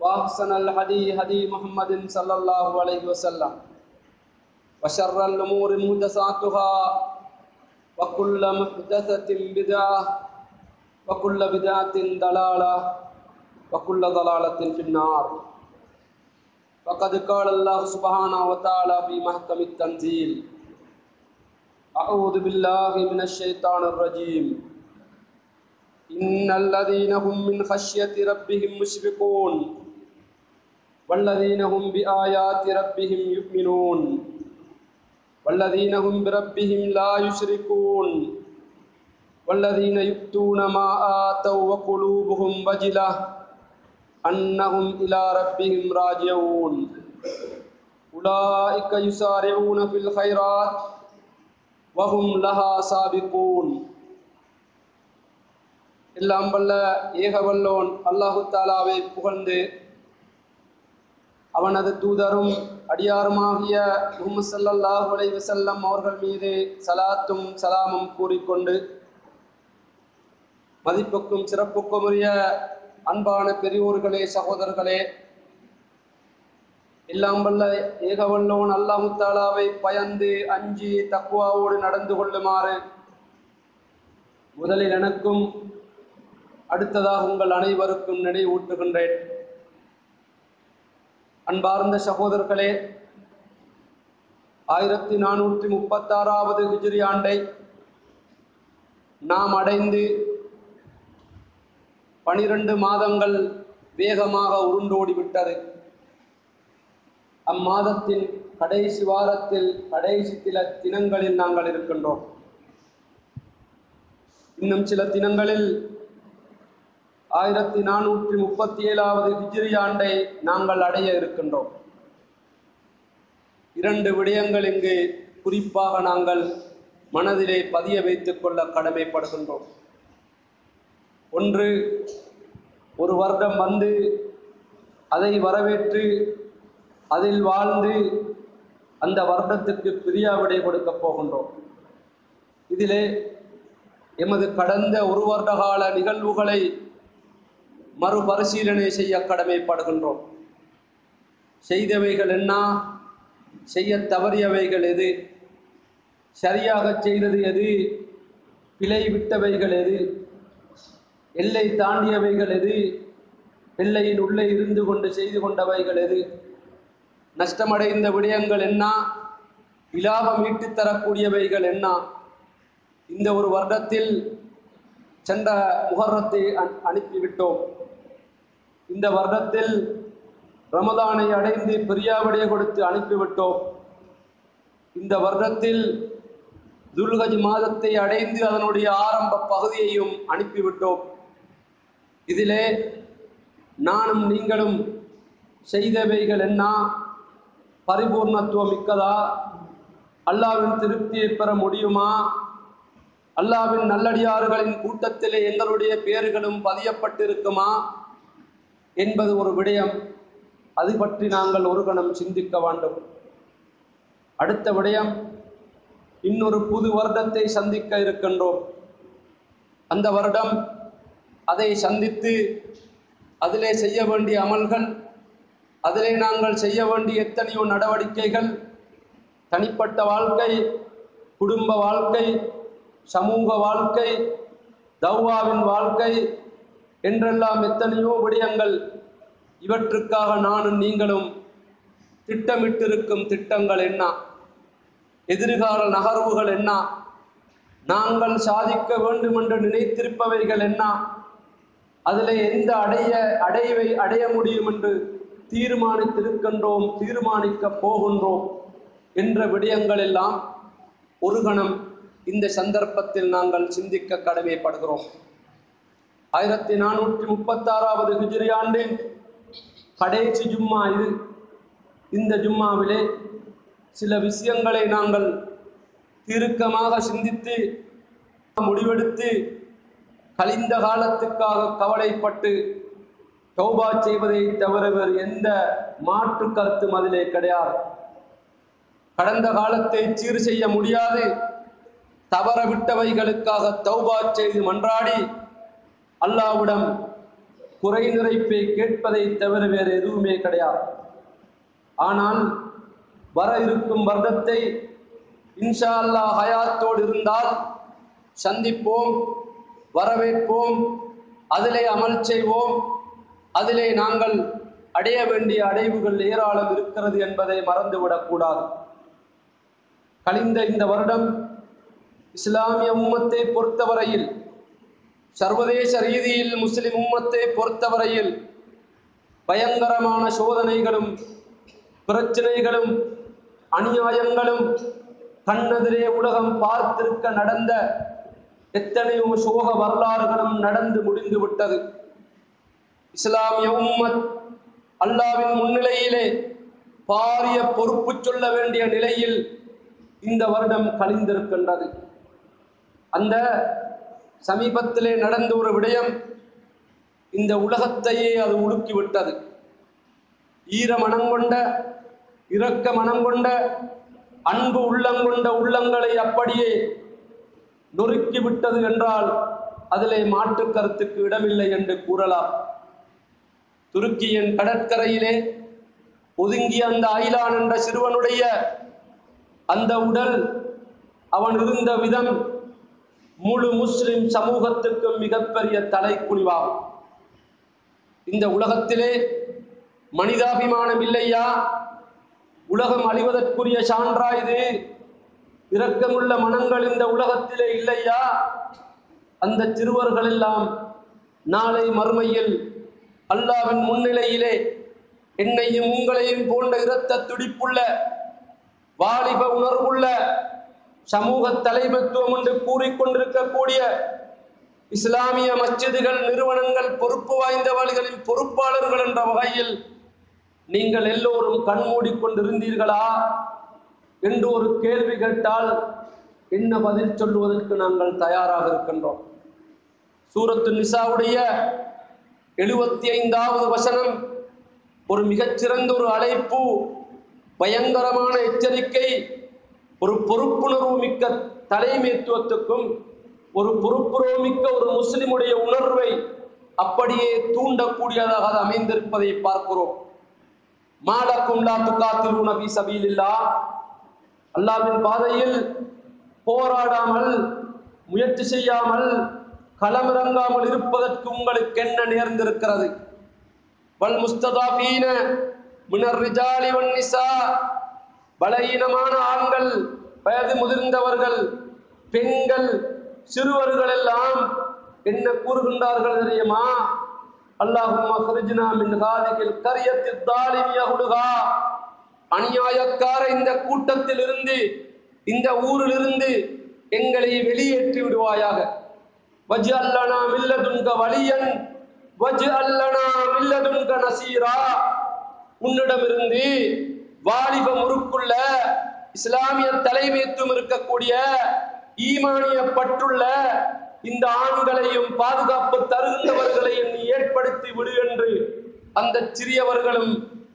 وأحسن الهدي هدي محمد صلى الله عليه وسلم. وشر الأمور محدثاتها وكل محدثة بدعة وكل بدعة ضلالة وكل ضلالة في النار. فقد قال الله سبحانه وتعالى في محكم التنزيل أعوذ بالله من الشيطان الرجيم. إن الذين هم من خشية ربهم مشفقون. والذين هم بآيات ربهم يؤمنون. والذين هم بربهم لا يشركون. والذين يؤتون ما آتوا وقلوبهم وجلة أنهم إلى ربهم راجعون. أولئك يسارعون في الخيرات وهم لها سابقون. إلا أن الله يخبرون الله تعالى بفقنده அவனது தூதரும் அடியாருமாகிய முகமது சல்லல்லாஹு அலை வசல்லம் அவர்கள் மீது சலாத்தும் சலாமும் கூறிக்கொண்டு மதிப்புக்கும் சிறப்புக்கும் உரிய அன்பான பெரியோர்களே சகோதரர்களே இல்லாமல்ல ஏகவல்லோன் அல்லாஹுத்தாலாவை பயந்து அஞ்சி தக்குவாவோடு நடந்து கொள்ளுமாறு முதலில் எனக்கும் அடுத்ததாக உங்கள் அனைவருக்கும் நினைவூட்டுகின்றேன். அன்பார்ந்த சகோதரர்களே ஆயிரத்தி நானூற்றி முப்பத்தாறாவது ஹிஜ்ரி ஆண்டை நாம் அடைந்து பனிரெண்டு மாதங்கள் வேகமாக உருண்டோடிவிட்டது. அம்மாதத்தின் கடைசி வாரத்தில் கடைசி சில தினங்களில் நாங்கள் இருக்கின்றோம். இன்னும் சில தினங்களில் ஆயிரத்தி நானூற்றி முப்பத்தி ஏழாவது ஹிஜ்ரி ஆண்டை நாங்கள் அடைய இருக்கின்றோம். இரண்டு விடயங்கள் இங்கு குறிப்பாக நாங்கள் மனதிலே பதிய வைத்துக் கொள்ள கடமைப்படுகின்றோம். ஒன்று ஒரு வருடம் வந்து அதை வரவேற்று அதில் வாழ்ந்து அந்த வருடத்துக்கு பிரியாவிடை கொடுக்கப் போகின்றோம். இதிலே எமது கடந்த ஒரு வருட கால நிகழ்வுகளை மறுபரிசீலனை செய்ய கடமைப்படுகின்றோம். செய்தவைகள் என்ன? செய்ய தவறியவைகள் எது? சரியாக செய்தது எது? பிழை விட்டவைகள் எது? எல்லை தாண்டியவைகள் எது? எல்லையின் உள்ளே இருந்து கொண்டு செய்து கொண்டவைகள் எது? நஷ்டமடைந்த விடயங்கள் என்ன? இலாபம் ஈட்டு தரக்கூடியவைகள் என்ன? இந்த ஒரு வருடத்தில் சென்ற முகர்ரத்தை அனுப்பிவிட்டோம். இந்த வருடத்தில் ரமதானை அடைந்து பிரியாவிடையை கொடுத்து அனுப்பிவிட்டோம். இந்த வருடத்தில் துல்கஜ் மாதத்தை அடைந்து அதனுடைய ஆரம்ப பகுதியையும் அனுப்பிவிட்டோம். இதிலே நானும் நீங்களும் செய்தவைகள் என்ன? பரிபூர்ணத்துவம் மிக்கதா அல்லாவின் திருப்தியை பெற முடியுமா? அல்லாவின் நல்லடியார்களின் கூட்டத்திலே எங்களுடைய பெயர்களும் பதியப்பட்டிருக்குமா? என்பது ஒரு விடயம். அது பற்றி நாங்கள் ஒரு கணம் சிந்திக்க வேண்டும். அடுத்த விடயம் இன்னொரு புது வருடத்தை சந்திக்க இருக்கின்றோம். அந்த வருடம் அதை சந்தித்து அதிலே செய்ய வேண்டிய அமல்கள் அதிலே நாங்கள் செய்ய வேண்டிய எத்தனையோ நடவடிக்கைகள் தனிப்பட்ட வாழ்க்கை குடும்ப வாழ்க்கை சமூக வாழ்க்கை தௌவாவின் வாழ்க்கை என்றெல்லாம் எத்தனையோ விடயங்கள் இவற்றுக்காக நானும் நீங்களும் திட்டமிட்டிருக்கும் திட்டங்கள் என்ன? எதிர்கால நகர்வுகள் என்ன? நாங்கள் சாதிக்க வேண்டும் என்று நினைத்திருப்பவைகள் என்ன? அதில் எந்த அடைய அடைவை அடைய முடியும் என்று தீர்மானித்திருக்கின்றோம் தீர்மானிக்க போகின்றோம் என்ற விடயங்கள் எல்லாம் ஒரு கணம் இந்த சந்தர்ப்பத்தில் நாங்கள் சிந்திக்க கடமைப்படுகிறோம். ஆயிரத்தி நானூற்றி முப்பத்தாறாவது ஹிஜிரி ஆண்டின் கடைசி ஜும்மா இது. இந்த ஜும்மாவிலே சில விஷயங்களை நாங்கள் தீர்க்கமாக சிந்தித்து முடிவெடுத்து கழிந்த காலத்துக்காக கவலைப்பட்டு தௌபா செய்வதை தவிர வேறு எந்த மாற்று கருத்தும் அதிலே கிடையாது. கடந்த காலத்தை சீர் செய்ய முடியாது. தவற விட்டவைகளுக்காக தௌபா செய்து மன்றாடி அல்லாவிடம் குறை நிறைப்பை கேட்பதை தவிர வேறு எதுவுமே கிடையாது. ஆனால் வர இருக்கும் வருடத்தை இன்ஷா அல்லாஹ் ஹயாத்தோடு இருந்தால் சந்திப்போம் வரவேற்போம் அதிலே அமல் செய்வோம் அதிலே நாங்கள் அடைய வேண்டிய அடைவுகள் ஏராளம் இருக்கிறது என்பதை மறந்துவிடக்கூடாது கழிந்த இந்த வருடம் இஸ்லாமிய உம்மத்தை பொறுத்தவரையில் சர்வதேச ரீதியில் முஸ்லிம் உம்மத்தை பொறுத்தவரையில் பயங்கரமான சோதனைகளும் பிரச்சனைகளும் அநியாயங்களும் கண்ணெதிரே உலகம் பார்த்திருக்க நடந்த எத்தனையோ சோக வரலாறுகளும் நடந்து முடிந்து விட்டது. இஸ்லாமிய உம்மத் அல்லாவின் முன்னிலையிலே பாரிய பொறுப்பு சொல்ல வேண்டிய நிலையில் இந்த வருடம் கழிந்திருக்கின்றது. அந்த சமீபத்திலே நடந்த ஒரு விடயம் இந்த உலகத்தையே அது உலுக்கிவிட்டது. ஈர மனம் கொண்ட இரக்க மனம் கொண்ட அன்பு உள்ளங்கொண்ட உள்ளங்களை அப்படியே நொறுக்கி விட்டது என்றால் அதிலே மாற்று கருத்துக்கு இடமில்லை என்று கூறலாம். துருக்கியின் கடற்கரையிலே ஒதுங்கிய அந்த ஐலான் என்ற சிறுவனுடைய அந்த உடல் அவன் இருந்த விதம் முழு முஸ்லிம் சமூகத்துக்கும் மிகப்பெரிய தலைக்குனிவாகும். இந்த உலகத்திலே மனிதாபிமானம் இல்லையா? உலகம் அழிவதற்குரிய சான்றா இது? இரக்கமுள்ள மனங்கள் இந்த உலகத்திலே இல்லையா? அந்த சிறுவர்கள் எல்லாம் நாளை மறுமையில் அல்லாவின் முன்னிலையிலே என்னையும் உங்களையும் போன்ற இரத்த துடிப்புள்ள வாலிப உணர்வுள்ள சமூக தலைமைத்துவம் என்று கூறிக்கொண்டிருக்கக்கூடிய இஸ்லாமிய மஸ்ஜிதுகள் நிறுவனங்கள் பொறுப்பு வாய்ந்தவர்களின் பொறுப்பாளர்கள் என்ற வகையில் நீங்கள் எல்லோரும் கண்மூடிக்கொண்டிருந்தீர்களா என்று ஒரு கேள்வி கேட்டால் என்ன பதில் சொல்லுவதற்கு நாங்கள் தயாராக இருக்கின்றோம். சூரத்து நிசாவுடைய எழுபத்தி ஐந்தாவது வசனம் ஒரு மிகச்சிறந்த ஒரு அழைப்பு பயங்கரமான எச்சரிக்கை ஒரு பொறுப்புணர்வு மிக்க தலைமைத்துவத்துக்கும் ஒரு பொறுப்புணர்வு மிக்க ஒரு முஸ்லிமுடைய உணர்வை அப்படியே தூண்டக்கூடியதாக அது அமைந்திருப்பதை பார்க்கிறோம். மாலக்கும் லா துகாத்திலூன ஃபீ சபீலில்லா. அல்லாவின் பாதையில் போராடாமல் முயற்சி செய்யாமல் களமிறங்காமல் இருப்பதற்கு உங்களுக்கு என்ன நேர்ந்திருக்கிறது? வல் முஸ்ததாபீன மினர் ரிஜாலி வன் நிசா. பலகீனமான ஆண்கள் வயது முதிர்ந்தவர்கள் பெண்கள் சிறுவர்கள் எல்லாம் என்ன கூறுகின்றார்கள் தெரியுமா? அல்லாஹும் அஹ்ரிஜ்னா மின் ஹாதிகில் கரியத்தில் தாலிம் யஹுலுகா அநியாயக்கார இந்த கூட்டத்தில் இருந்து இந்த ஊரில் இருந்து எங்களை வெளியேற்றி விடுவாயாக. வஜ் அல்லனா மில்லதுன்க வலியன் வஜ் அல்லனா மில்லதுன்க நசீரா. உன்னிடமிருந்து வாலிப முறுக்குள்ள இஸ்லாமிய தலைமைத்துவம் இருக்கக்கூடிய ஈமானிய பற்றுள்ள இந்த ஆண்களையும் பாதுகாப்பு தருகின்றவர்களையும் ஏற்படுத்தி விடு என்று அந்த சிறியவர்களும்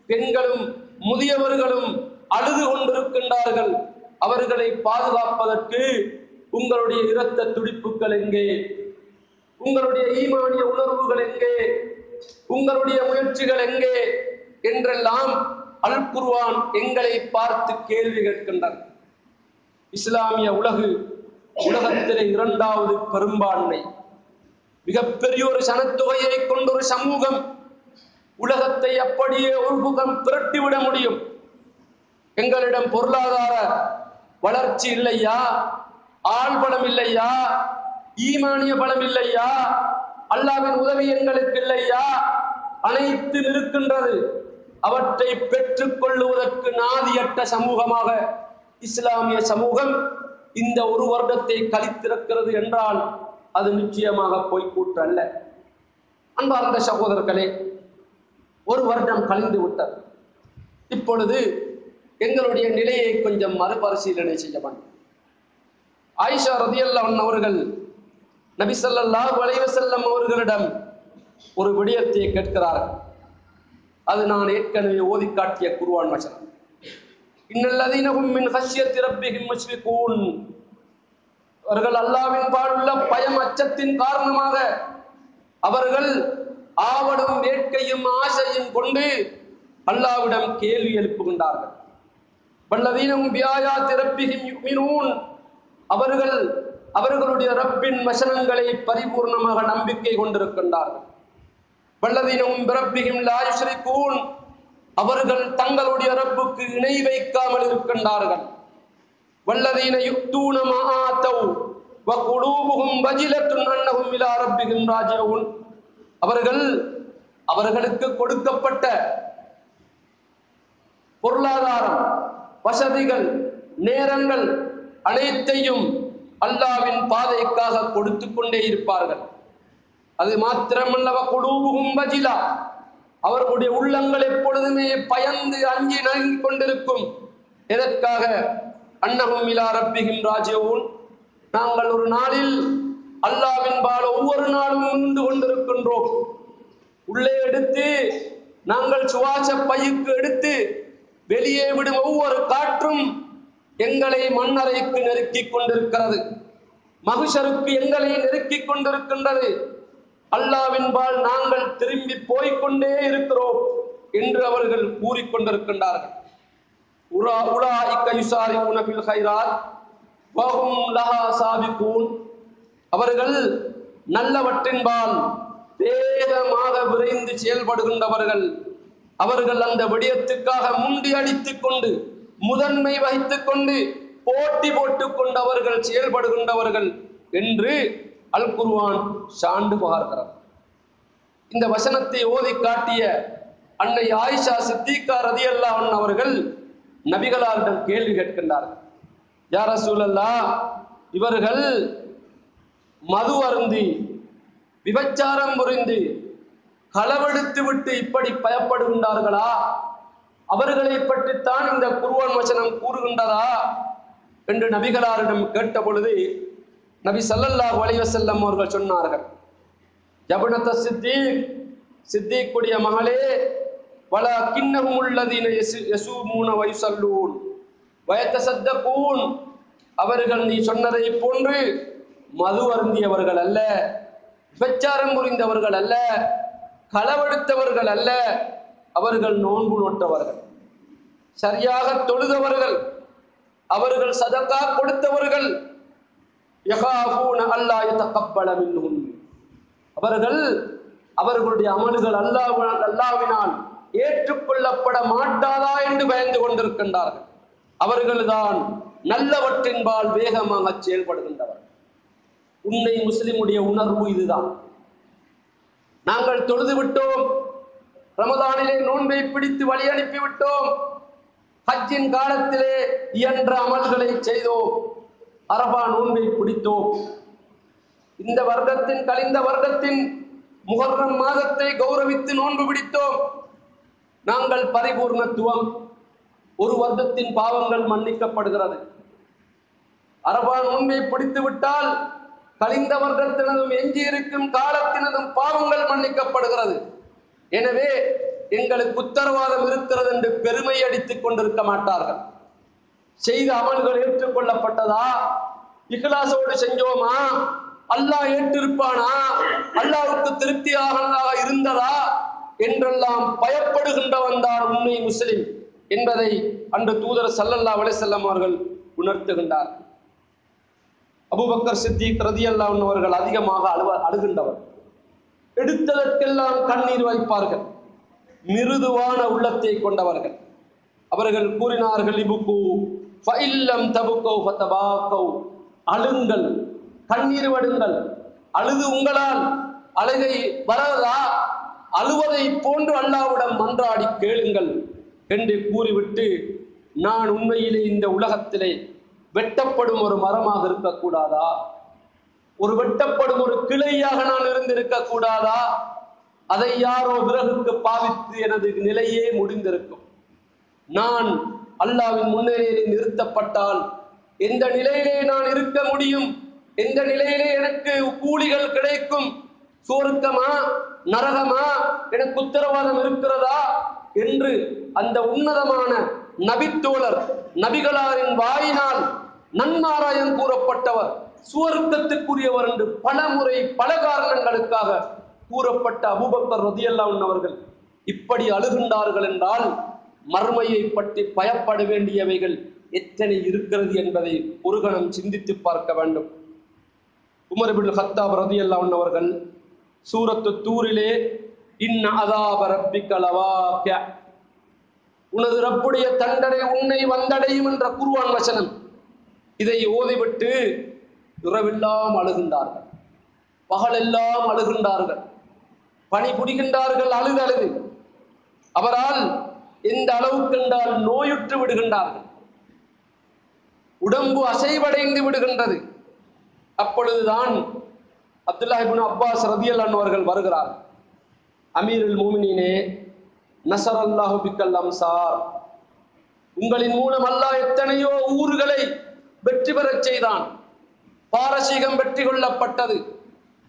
பெண்களும் முதியவர்களும் அழுது கொண்டிருக்கின்றார்கள். அவர்களை பாதுகாப்பதற்கு உங்களுடைய இரத்த துடிப்புகள் எங்கே? உங்களுடைய ஈமானிய உணர்வுகள் எங்கே? உங்களுடைய முயற்சிகள் எங்கே? என்றெல்லாம் அல் குர்வான் எங்களை பார்த்து கேள்வி கேட்கின்றன இஸ்லாமிய உலகு உலகத்திலே இரண்டாவது பெரும்பான்மை. மிகப்பெரிய ஒரு சனத்தொகையை கொண்ட ஒரு சமூகம் உலகத்தை அப்படியே ஒரு புகம் திரட்டிவிட முடியும். எங்களிடம் பொருளாதார வளர்ச்சி இல்லையா? ஆள் பலம் இல்லையா? ஈமானிய பலம் இல்லையா? அல்லாவின் உதவி எங்களுக்கு இல்லையா? அனைத்து நிற்கின்றது அவற்றை பெற்றுக் கொள்ளுவதற்கு நாதியற்ற சமூகமாக இஸ்லாமிய சமூகம் இந்த ஒரு வருடத்தை கழித்திருக்கிறது என்றால் அது நிச்சயமாக பொய்க்கூற்று அல்ல. அன்பார்ந்த சகோதரர்களே ஒரு வருடம் கழிந்து விட்டது. இப்பொழுது எங்களுடைய நிலையை கொஞ்சம் மறுபரிசீலனை செய்ய வேண்டும். ஆயிஷா ரதியல்லவன் அவர்கள் நபி ஸல்லல்லாஹு செல்லம் அவர்களிடம் ஒரு விடயத்தை கேட்கிறார்கள். அது நான் ஏற்கனவே ஓதி காட்டிய குருவான் வசனம். இன்னல்லதீனகும் மின் ஹஷ்யத்தி ரப்பிஹிம் முஷ்ரிகூன். அவர்கள் அல்லாவின் பாடுள்ள பயம் அச்சத்தின் காரணமாக அவர்கள் ஆவடும் வேட்கையும் ஆசையும் கொண்டு அல்லாவிடம் கேள்வி எழுப்புகின்றார்கள். வல்லதீனம் வியாயா திரப்பிகிம் யுமினூன். அவர்கள் அவர்களுடைய ரப்பின் வசனங்களை பரிபூர்ணமாக நம்பிக்கை கொண்டிருக்கின்றார்கள். வல்லதீனமும் பிறப்பிகும் லாயுஸ்ரிகூன் அவர்கள் தங்களுடைய ரப்புக்கு இணை வைக்காமல் இருக்கின்றார்கள். வல்லதீன யுக்தூன மஆத்தௌ வகுலூபுகும் வஜிலத்துன் அன்னகும் இலா ரப்பிஹிம் ராஜிஊன். அவர்கள் அவர்களுக்கு கொடுக்கப்பட்ட பொருளாதாரம் வசதிகள் நேரங்கள் அனைத்தையும் அல்லாவின் பாதைக்காக கொடுத்து கொண்டே இருப்பார்கள். அது மாத்திரமல்லவ குடூபுகும் வஜிலா. அவர்களுடைய உள்ளங்கள் எப்பொழுதுமே பயந்து அஞ்சி நகங்கிக் கொண்டிருக்கும். எதற்காக? அன்னகம் இலா ரப்பிகிம் ராஜியூன் நாங்கள் ஒரு நாளில் அல்லாவின் பால ஒவ்வொரு நாளும் உண்டு கொண்டிருக்கின்றோம். உள்ளே எடுத்து நாங்கள் சுவாச பையுக்கு எடுத்து வெளியே விடும் ஒவ்வொரு காற்றும் எங்களை மண்ணறைக்கு நெருக்கிக் கொண்டிருக்கிறது. மகுஷருக்கு எங்களை நெருக்கிக் கொண்டிருக்கின்றது. அல்லாவின்பால் நாங்கள் திரும்பி போய்க்கொண்டே இருக்கிறோம் என்று அவர்கள் கூறிக்கொண்டிருக்கின்றார்கள். உலா உலாஇக்க யுசாரிஊன ஃபில் கைராத் வஹும் லஹா சாபிகூன். அவர்கள் நல்லவற்றின்பால் வேகமாக விரைந்து செயல்படுகின்றவர்கள். அவர்கள் அந்த விடயத்துக்காக முண்டி அடித்துக் கொண்டு முதன்மை வகித்துக் கொண்டு போட்டி போட்டுக் கொண்டவர்கள் செயல்படுகின்றவர்கள் என்று அல் குர்வான் சான்று பகார்கிறார் இந்த வசனத்தை ஓதி காட்டிய அன்னை ஆயிஷா சித்திகா ரதியல்லாஹன் அவர்கள் நபிகளாரிடம் கேள்வி கேட்கின்றார்கள் யார சூழல்லா இவர்கள் மது அருந்தி விபச்சாரம் புரிந்து களவெடுத்து விட்டு இப்படி பயப்படுகின்றார்களா? அவர்களை பற்றித்தான் இந்த குருவான் வசனம் கூறுகின்றதா? என்று நபிகளாரிடம் கேட்ட பொழுது நபி சல்லல்லா அலைஹி செல்லம் அவர்கள் சொன்னார்கள் ஜபனத்த சித்தீக் சித்திக்குடைய மகளே வல மூன வயசல்லூன் வயத்த சத்த வயத்தசத்தகூன் அவர்கள் நீ சொன்னதை போன்று மது அருந்தியவர்கள் அல்ல விபச்சாரம் புரிந்தவர்கள் அல்ல களவெடுத்தவர்கள் அல்ல அவர்கள் நோன்பு நோட்டவர்கள். சரியாக தொழுதவர்கள் அவர்கள் சதக்கா கொடுத்தவர்கள் அவர்கள் அவர்களுடைய அமல்கள் அல்லாஹ் அல்லாவினால் ஏற்றுக்கொள்ளப்பட மாட்டாதா என்று பயந்து கொண்டிருக்கின்றார்கள். அவர்கள்தான் நல்லவற்றின்பால் வேகமாக செயல்படுகின்றவர் உன்னை முஸ்லிமுடைய உணர்வு இதுதான். நாங்கள் தொழுது விட்டோம். ரமதானிலே நோன்பை பிடித்து வழி அனுப்பிவிட்டோம். ஹஜ்ஜின் காலத்திலே இயன்ற அமல்களை செய்தோம். அரபா நோன்பை பிடித்தோம். இந்த வருடத்தின் கழிந்த வருடத்தின் முகர்ணம் மாதத்தை கௌரவித்து நோன்பு பிடித்தோம். நாங்கள் பரிபூர்ணத்துவம். ஒரு வருடத்தின் பாவங்கள் மன்னிக்கப்படுகிறது. அரபா நோன்பை பிடித்து விட்டால் கழிந்த வருடத்தினதும் எஞ்சியிருக்கும் காலத்தினதும் பாவங்கள் மன்னிக்கப்படுகிறது. எனவே எங்களுக்கு உத்தரவாதம் இருக்கிறது என்று பெருமை அடித்துக் கொண்டிருக்க மாட்டார்கள். செய்த அமல்கள் ஏற்றுக்கொள்ளப்பட்டதா? இஹ்லாசோடு செஞ்சோமா? அல்லாஹ் ஏற்றிருப்பானா? அல்லாவுக்கு திருப்தியாக இருந்ததா? என்றெல்லாம் பயப்படுகின்றவன் தான் உண்மை முஸ்லிம் என்பதை அன்று தூதர் சல்லல்லா அலைஹிஸ்ஸலாம் அவர்கள் உணர்த்துகின்றார். அபுபக்கர் சித்திக் ரதியல்லாஹு அவர்கள் அதிகமாக அழுவ அழுகின்றவர். எடுத்ததற்கெல்லாம் கண்ணீர் வைப்பார்கள். மிருதுவான உள்ளத்தை கொண்டவர்கள். அவர்கள் கூறினார்கள் இபுக்கு ஃபைல்லம் தபுக்கோ ஃபத்தபாக்கோ அழுங்கள் கண்ணீர் வடுங்கள். அழுது உங்களால் அழுகை வரதா? அழுவதை போன்று அல்லாவிடம் மன்றாடி கேளுங்கள் என்று கூறிவிட்டு நான் உண்மையிலே இந்த உலகத்திலே வெட்டப்படும் ஒரு மரமாக இருக்கக்கூடாதா? ஒரு வெட்டப்படும் ஒரு கிளையாக நான் இருந்திருக்க கூடாதா அதை யாரோ விறகுக்கு பாவித்து எனது நிலையே முடிந்திருக்கும். நான் அல்லாவின் முன்னிலையில் நிறுத்தப்பட்டால் எந்த நிலையிலே நான் இருக்க முடியும்? எந்த நிலையிலே எனக்கு கூலிகள் கிடைக்கும்? சுவர்க்கமா? நரகமா? எனக்கு உத்தரவாதம் இருக்கிறதா? என்று அந்த உன்னதமான நபித்தோழர் நபிகளாரின் வாயினால் நன்மாராயம் கூறப்பட்டவர் சுவர்க்கத்துக்குரியவர் என்று பல முறை பல காரணங்களுக்காக கூறப்பட்ட அபூபக்கர் ரதியல்லா அவர்கள் இப்படி அழுகின்றார்கள் என்றால் மர்மையை பற்றி பயப்பட வேண்டியவைகள் எத்தனை இருக்கிறது என்பதை ஒரு கணம் சிந்தித்து பார்க்க வேண்டும். உமர் பின் ஹத்தாப் ரதியல்லாஹு அவர்கள் சூரத்து தூரிலே இன்ன அதாப ரப்பிக்க உனது ரப்புடைய தண்டனை உன்னை வந்தடையும் என்ற குருவான் வசனம் இதை ஓதிவிட்டு இரவெல்லாம் அழுகின்றார்கள். பகலெல்லாம் அழுகின்றார்கள். பணி புரிகின்றார்கள் அழுது அழுது. அவரால் எந்த அளவுக்கு என்றால் நோயுற்று விடுகின்றார்கள்? உடம்பு அசைவடைந்து விடுகின்றது. அப்பொழுதுதான் அப்துல்லாஹிபின் அப்பாஸ் ரதியல் அவர்கள் வருகிறார். அமீருல் மூமினினே நசர் அல்லாஹு பிக்கல் அம்சார். உங்களின் மூலம் அல்லாஹ் எத்தனையோ ஊர்களை வெற்றி பெறச் செய்தான். பாரசீகம் வெற்றி கொள்ளப்பட்டது.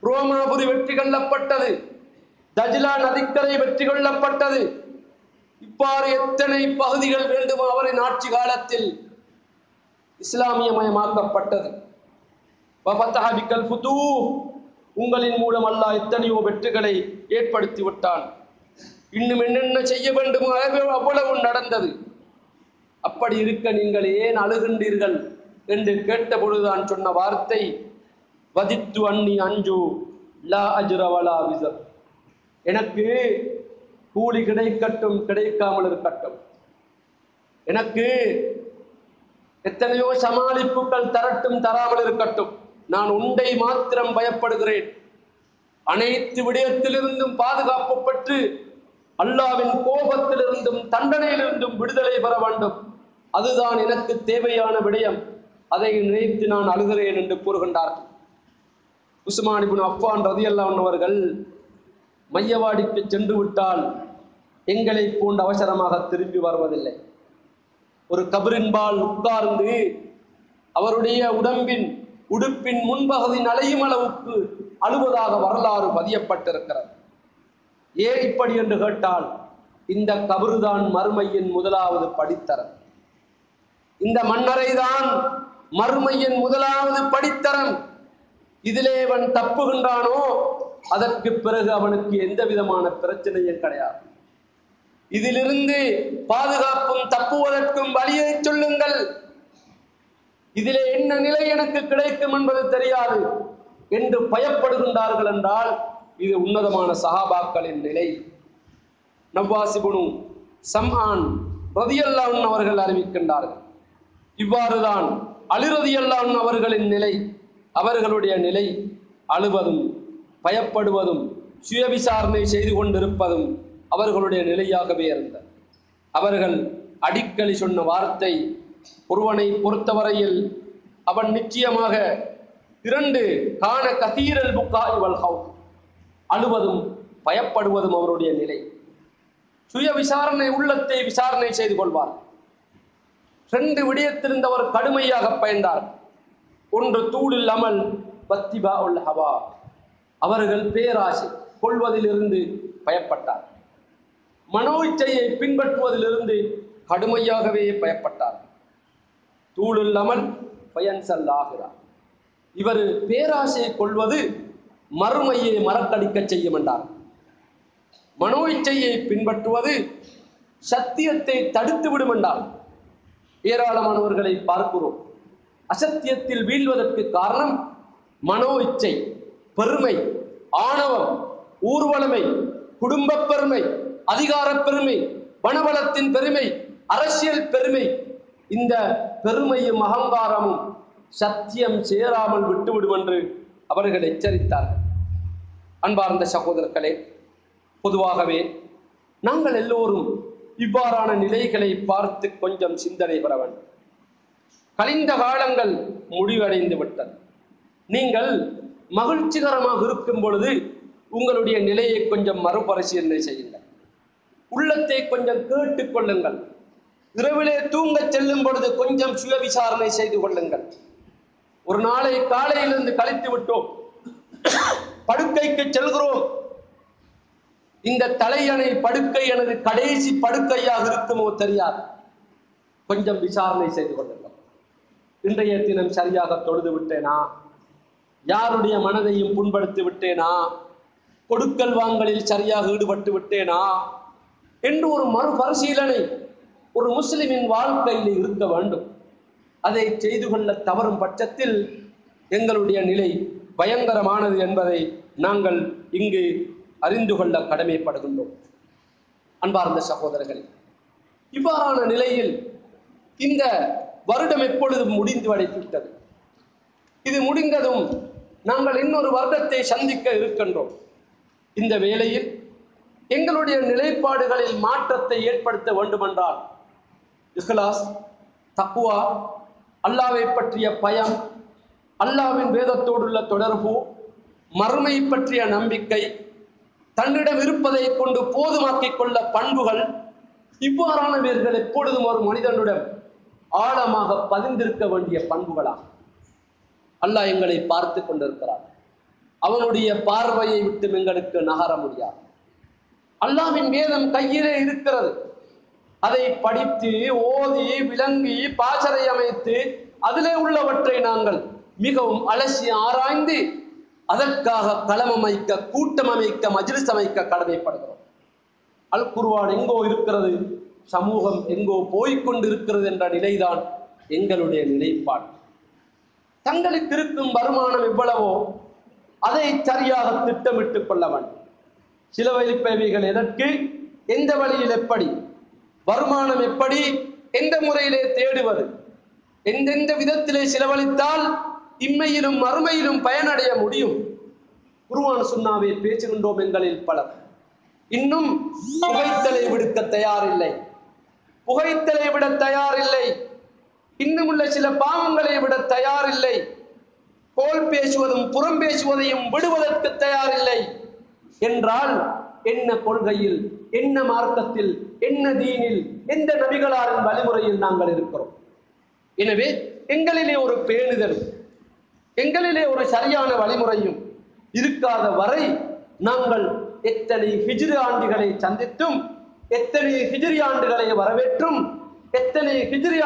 ரோமாபுரி வெற்றி கொள்ளப்பட்டது. தஜிலா நதிக்கரை வெற்றி கொள்ளப்பட்டது. இவ்வாறு எத்தனை பகுதிகள் வேண்டும் அவரின் ஆட்சி காலத்தில் இஸ்லாமியமயமாக்கப்பட்டது. உங்களின் மூலம் அல்லாஹ் எத்தனையோ வெற்றிகளை ஏற்படுத்தி விட்டான். இன்னும் என்னென்ன செய்ய வேண்டும் அவ்வளவு- நடந்தது. அப்படி இருக்க நீங்கள் ஏன் அழுகின்றீர்கள் என்று கேட்ட பொழுதுதான் சொன்ன வார்த்தை வதித்து அன்னி அஞ்சு லா அஜ்ரவலா விசர். எனக்கு கூலி கிடைக்கட்டும் கிடைக்காமல் இருக்கட்டும். எனக்கு எத்தனையோ சமாளிப்புகள் தரட்டும் தராமல் இருக்கட்டும். நான் உண்டை மாத்திரம் பயப்படுகிறேன். அனைத்து விடயத்திலிருந்தும் பாதுகாப்பு பெற்று அல்லாவின் கோபத்திலிருந்தும் தண்டனையிலிருந்தும் விடுதலை பெற வேண்டும். அதுதான் எனக்கு தேவையான விடயம். அதை நினைத்து நான் அழுகிறேன் என்று கூறுகின்றார் உஸ்மானிபின் இப்னு அஃபான் ரதியல்லாஹு அவர்கள் மையவாடிக்கு சென்று விட்டால் எங்களை போன்ற அவசரமாக திரும்பி வருவதில்லை. ஒரு கபரின்பால் உட்கார்ந்து அவருடைய உடம்பின் உடுப்பின் முன்பகுதி நலையும் அளவுக்கு அழுவதாக வரலாறு பதியப்பட்டிருக்கிறது. ஏன் இப்படி என்று கேட்டால் இந்த கபருதான் மறுமையின் முதலாவது படித்தரம். இந்த மன்னரைதான் மறுமையின் முதலாவது படித்தரம். இதிலே அவன் தப்புகின்றானோ அதற்கு பிறகு அவனுக்கு எந்த விதமான பிரச்சனையும் கிடையாது. இதிலிருந்து பாதுகாப்பும் தப்புவதற்கும் வழியை சொல்லுங்கள். இதிலே என்ன நிலை எனக்கு கிடைக்கும் என்பது தெரியாது. என்று பயப்படுகின்றார்கள் என்றால் இது உன்னதமான சஹாபாக்களின் நிலை. நவ்வாசிபுனு சம்ஆன் ரதியல்லான் அவர்கள் அறிவிக்கின்றார்கள். இவ்வாறுதான் அழுரதியல்லான் அவர்களின் நிலை அவர்களுடைய நிலை அழுவதும் பயப்படுவதும் சுயவிசாரணை செய்து கொண்டிருப்பதும் அவர்களுடைய நிலையாகவே இருந்தது அவர்கள் அடிக்கடி சொன்ன வார்த்தை ஒருவனை பொறுத்தவரையில் அவன் நிச்சயமாக இரண்டு காண கதீரல் புக்காய் வல்ஹவ் அழுவதும் பயப்படுவதும் அவருடைய நிலை. சுய விசாரணை உள்ளத்தை விசாரணை செய்து கொள்வார். ரெண்டு விடயத்திலிருந்து அவர் கடுமையாக பயந்தார். ஒன்று தூளில் அமல் பத்திபா உல் ஹவா. அவர்கள் பேராசை கொள்வதிலிருந்து பயப்பட்டார். மனோ இச்சையை பின்பற்றுவதிலிருந்து கடுமையாகவே பயப்பட்டார். தூளில்லாமல் பயன் செல்லாகிறார் இவர் பேராசையை கொள்வது மறுமையை மறக்கடிக்க செய்யும் என்றார். மனோ இச்சையை பின்பற்றுவது சத்தியத்தை தடுத்து விடும் என்றார். ஏராளமானவர்களை பார்க்கிறோம். அசத்தியத்தில் வீழ்வதற்கு காரணம் மனோ இச்சை பெருமை ஆணவம் ஊர்வலமை குடும்பப் பெருமை அதிகாரப் பெருமை பணபலத்தின் பெருமை அரசியல் பெருமை இந்த பெருமையும் அகங்காரமும் சத்தியம் சேராமல் விட்டுவிடும் என்று அவர்கள் எச்சரித்தார்கள். அன்பார்ந்த சகோதரர்களே பொதுவாகவே நாங்கள் எல்லோரும் இவ்வாறான நிலைகளை பார்த்து கொஞ்சம் சிந்தனை பெற வேண்டும். கழிந்த காலங்கள் முடிவடைந்து விட்டது. நீங்கள் மகிழ்ச்சிகரமாக இருக்கும் பொழுது உங்களுடைய நிலையை கொஞ்சம் மறுபரிசீலனை செய்யுங்கள். உள்ளத்தை கொஞ்சம் கேட்டுக் கொள்ளுங்கள். இரவிலே தூங்கச் செல்லும் பொழுது கொஞ்சம் சுய விசாரணை செய்து கொள்ளுங்கள். ஒரு நாளை காலையிலிருந்து கழித்து விட்டோம். படுக்கைக்கு செல்கிறோம். இந்த தலையணை படுக்கை எனது கடைசி படுக்கையாக இருக்குமோ தெரியாது. கொஞ்சம் விசாரணை செய்து கொள்ளுங்கள். இன்றைய தினம் சரியாக தொழுது விட்டேனா? யாருடைய மனதையும் புண்படுத்தி விட்டேனா? கொடுக்கல் வாங்கலில் சரியாக ஈடுபட்டு விட்டேனா? என்று ஒரு மறுபரிசீலனை ஒரு முஸ்லிமின் வாழ்க்கையில் இருக்க வேண்டும். அதை செய்து கொள்ள தவறும் பட்சத்தில் எங்களுடைய நிலை பயங்கரமானது என்பதை நாங்கள் இங்கு அறிந்து கொள்ள கடமைப்படுகின்றோம். அன்பார்ந்த சகோதரர்கள் இவ்வாறான நிலையில் இந்த வருடம் எப்பொழுது முடிந்து அடைத்துவிட்டது இது முடிந்ததும் நாங்கள் இன்னொரு வருடத்தை சந்திக்க இருக்கின்றோம். இந்த வேளையில் எங்களுடைய நிலைப்பாடுகளில் மாற்றத்தை ஏற்படுத்த வேண்டுமென்றால் இஹ்லாஸ் தக்குவா அல்லாவை பற்றிய பயம் அல்லாவின் வேதத்தோடுள்ள தொடர்பு மறுமை பற்றிய நம்பிக்கை தன்னிடம் இருப்பதை கொண்டு போதுமாக்கிக் கொள்ள பண்புகள் இவ்வாறானவர்கள் எப்பொழுதும் ஒரு மனிதனுடன் ஆழமாக பதிந்திருக்க வேண்டிய பண்புகளாகும். அல்லாஹ் எங்களை பார்த்து கொண்டிருக்கிறார் அவனுடைய பார்வையை விட்டு எங்களுக்கு நகர முடியாது. அல்லாவின் வேதம் கையிலே இருக்கிறது. அதை படித்து ஓதி விளங்கி பாசறை அமைத்து அதிலே உள்ளவற்றை நாங்கள் மிகவும் அலசி ஆராய்ந்து அதற்காக களம் அமைக்க கூட்டம் அமைக்க மஜ்லிஸ் அமைக்க கடமைப்படுகிறோம். அல் குர்வான் எங்கோ இருக்கிறது சமூகம் எங்கோ போய்கொண்டிருக்கிறது என்ற நிலைதான் எங்களுடைய நிலைப்பாடு. தங்களுக்கு இருக்கும் வருமானம் எவ்வளவோ அதை சரியாக திட்டமிட்டுக் கொள்ள வேண்டும். சில வழிப்பேவிகள் எதற்கு? எந்த வழியில் எப்படி? வருமானம் எப்படி? எந்த முறையிலே தேடுவது? எந்தெந்த விதத்திலே செலவழித்தால் இம்மையிலும் மறுமையிலும் பயனடைய முடியும்? குருவான சுண்ணாவை பேசுகின்றோம் எங்களில் பலர். இன்னும் புகைத்தலை விடுக்க தயாரில்லை. புகைத்தலை விட தயாரில்லை. இன்னும் உள்ள சில பாவங்களை விட தயாரில்லை. கோல் பேசுவதும் புறம் பேசுவதையும் விடுவதற்கு தயாரில்லை. என்றால் என்ன கொள்கையில் என்ன மார்க்கத்தில் என்ன தீனில் எந்த நபிகளாரின் வழிமுறையில் நாங்கள் இருக்கிறோம்? எனவே எங்களிலே ஒரு பேணுதல் எங்களிலே ஒரு சரியான வழிமுறையும் இருக்காத வரை நாங்கள் எத்தனை ஹிஜிரி ஆண்டுகளை சந்தித்தும் எத்தனை ஹிஜிரி ஆண்டுகளை வரவேற்றும் எத்தனை ஹிஜிரி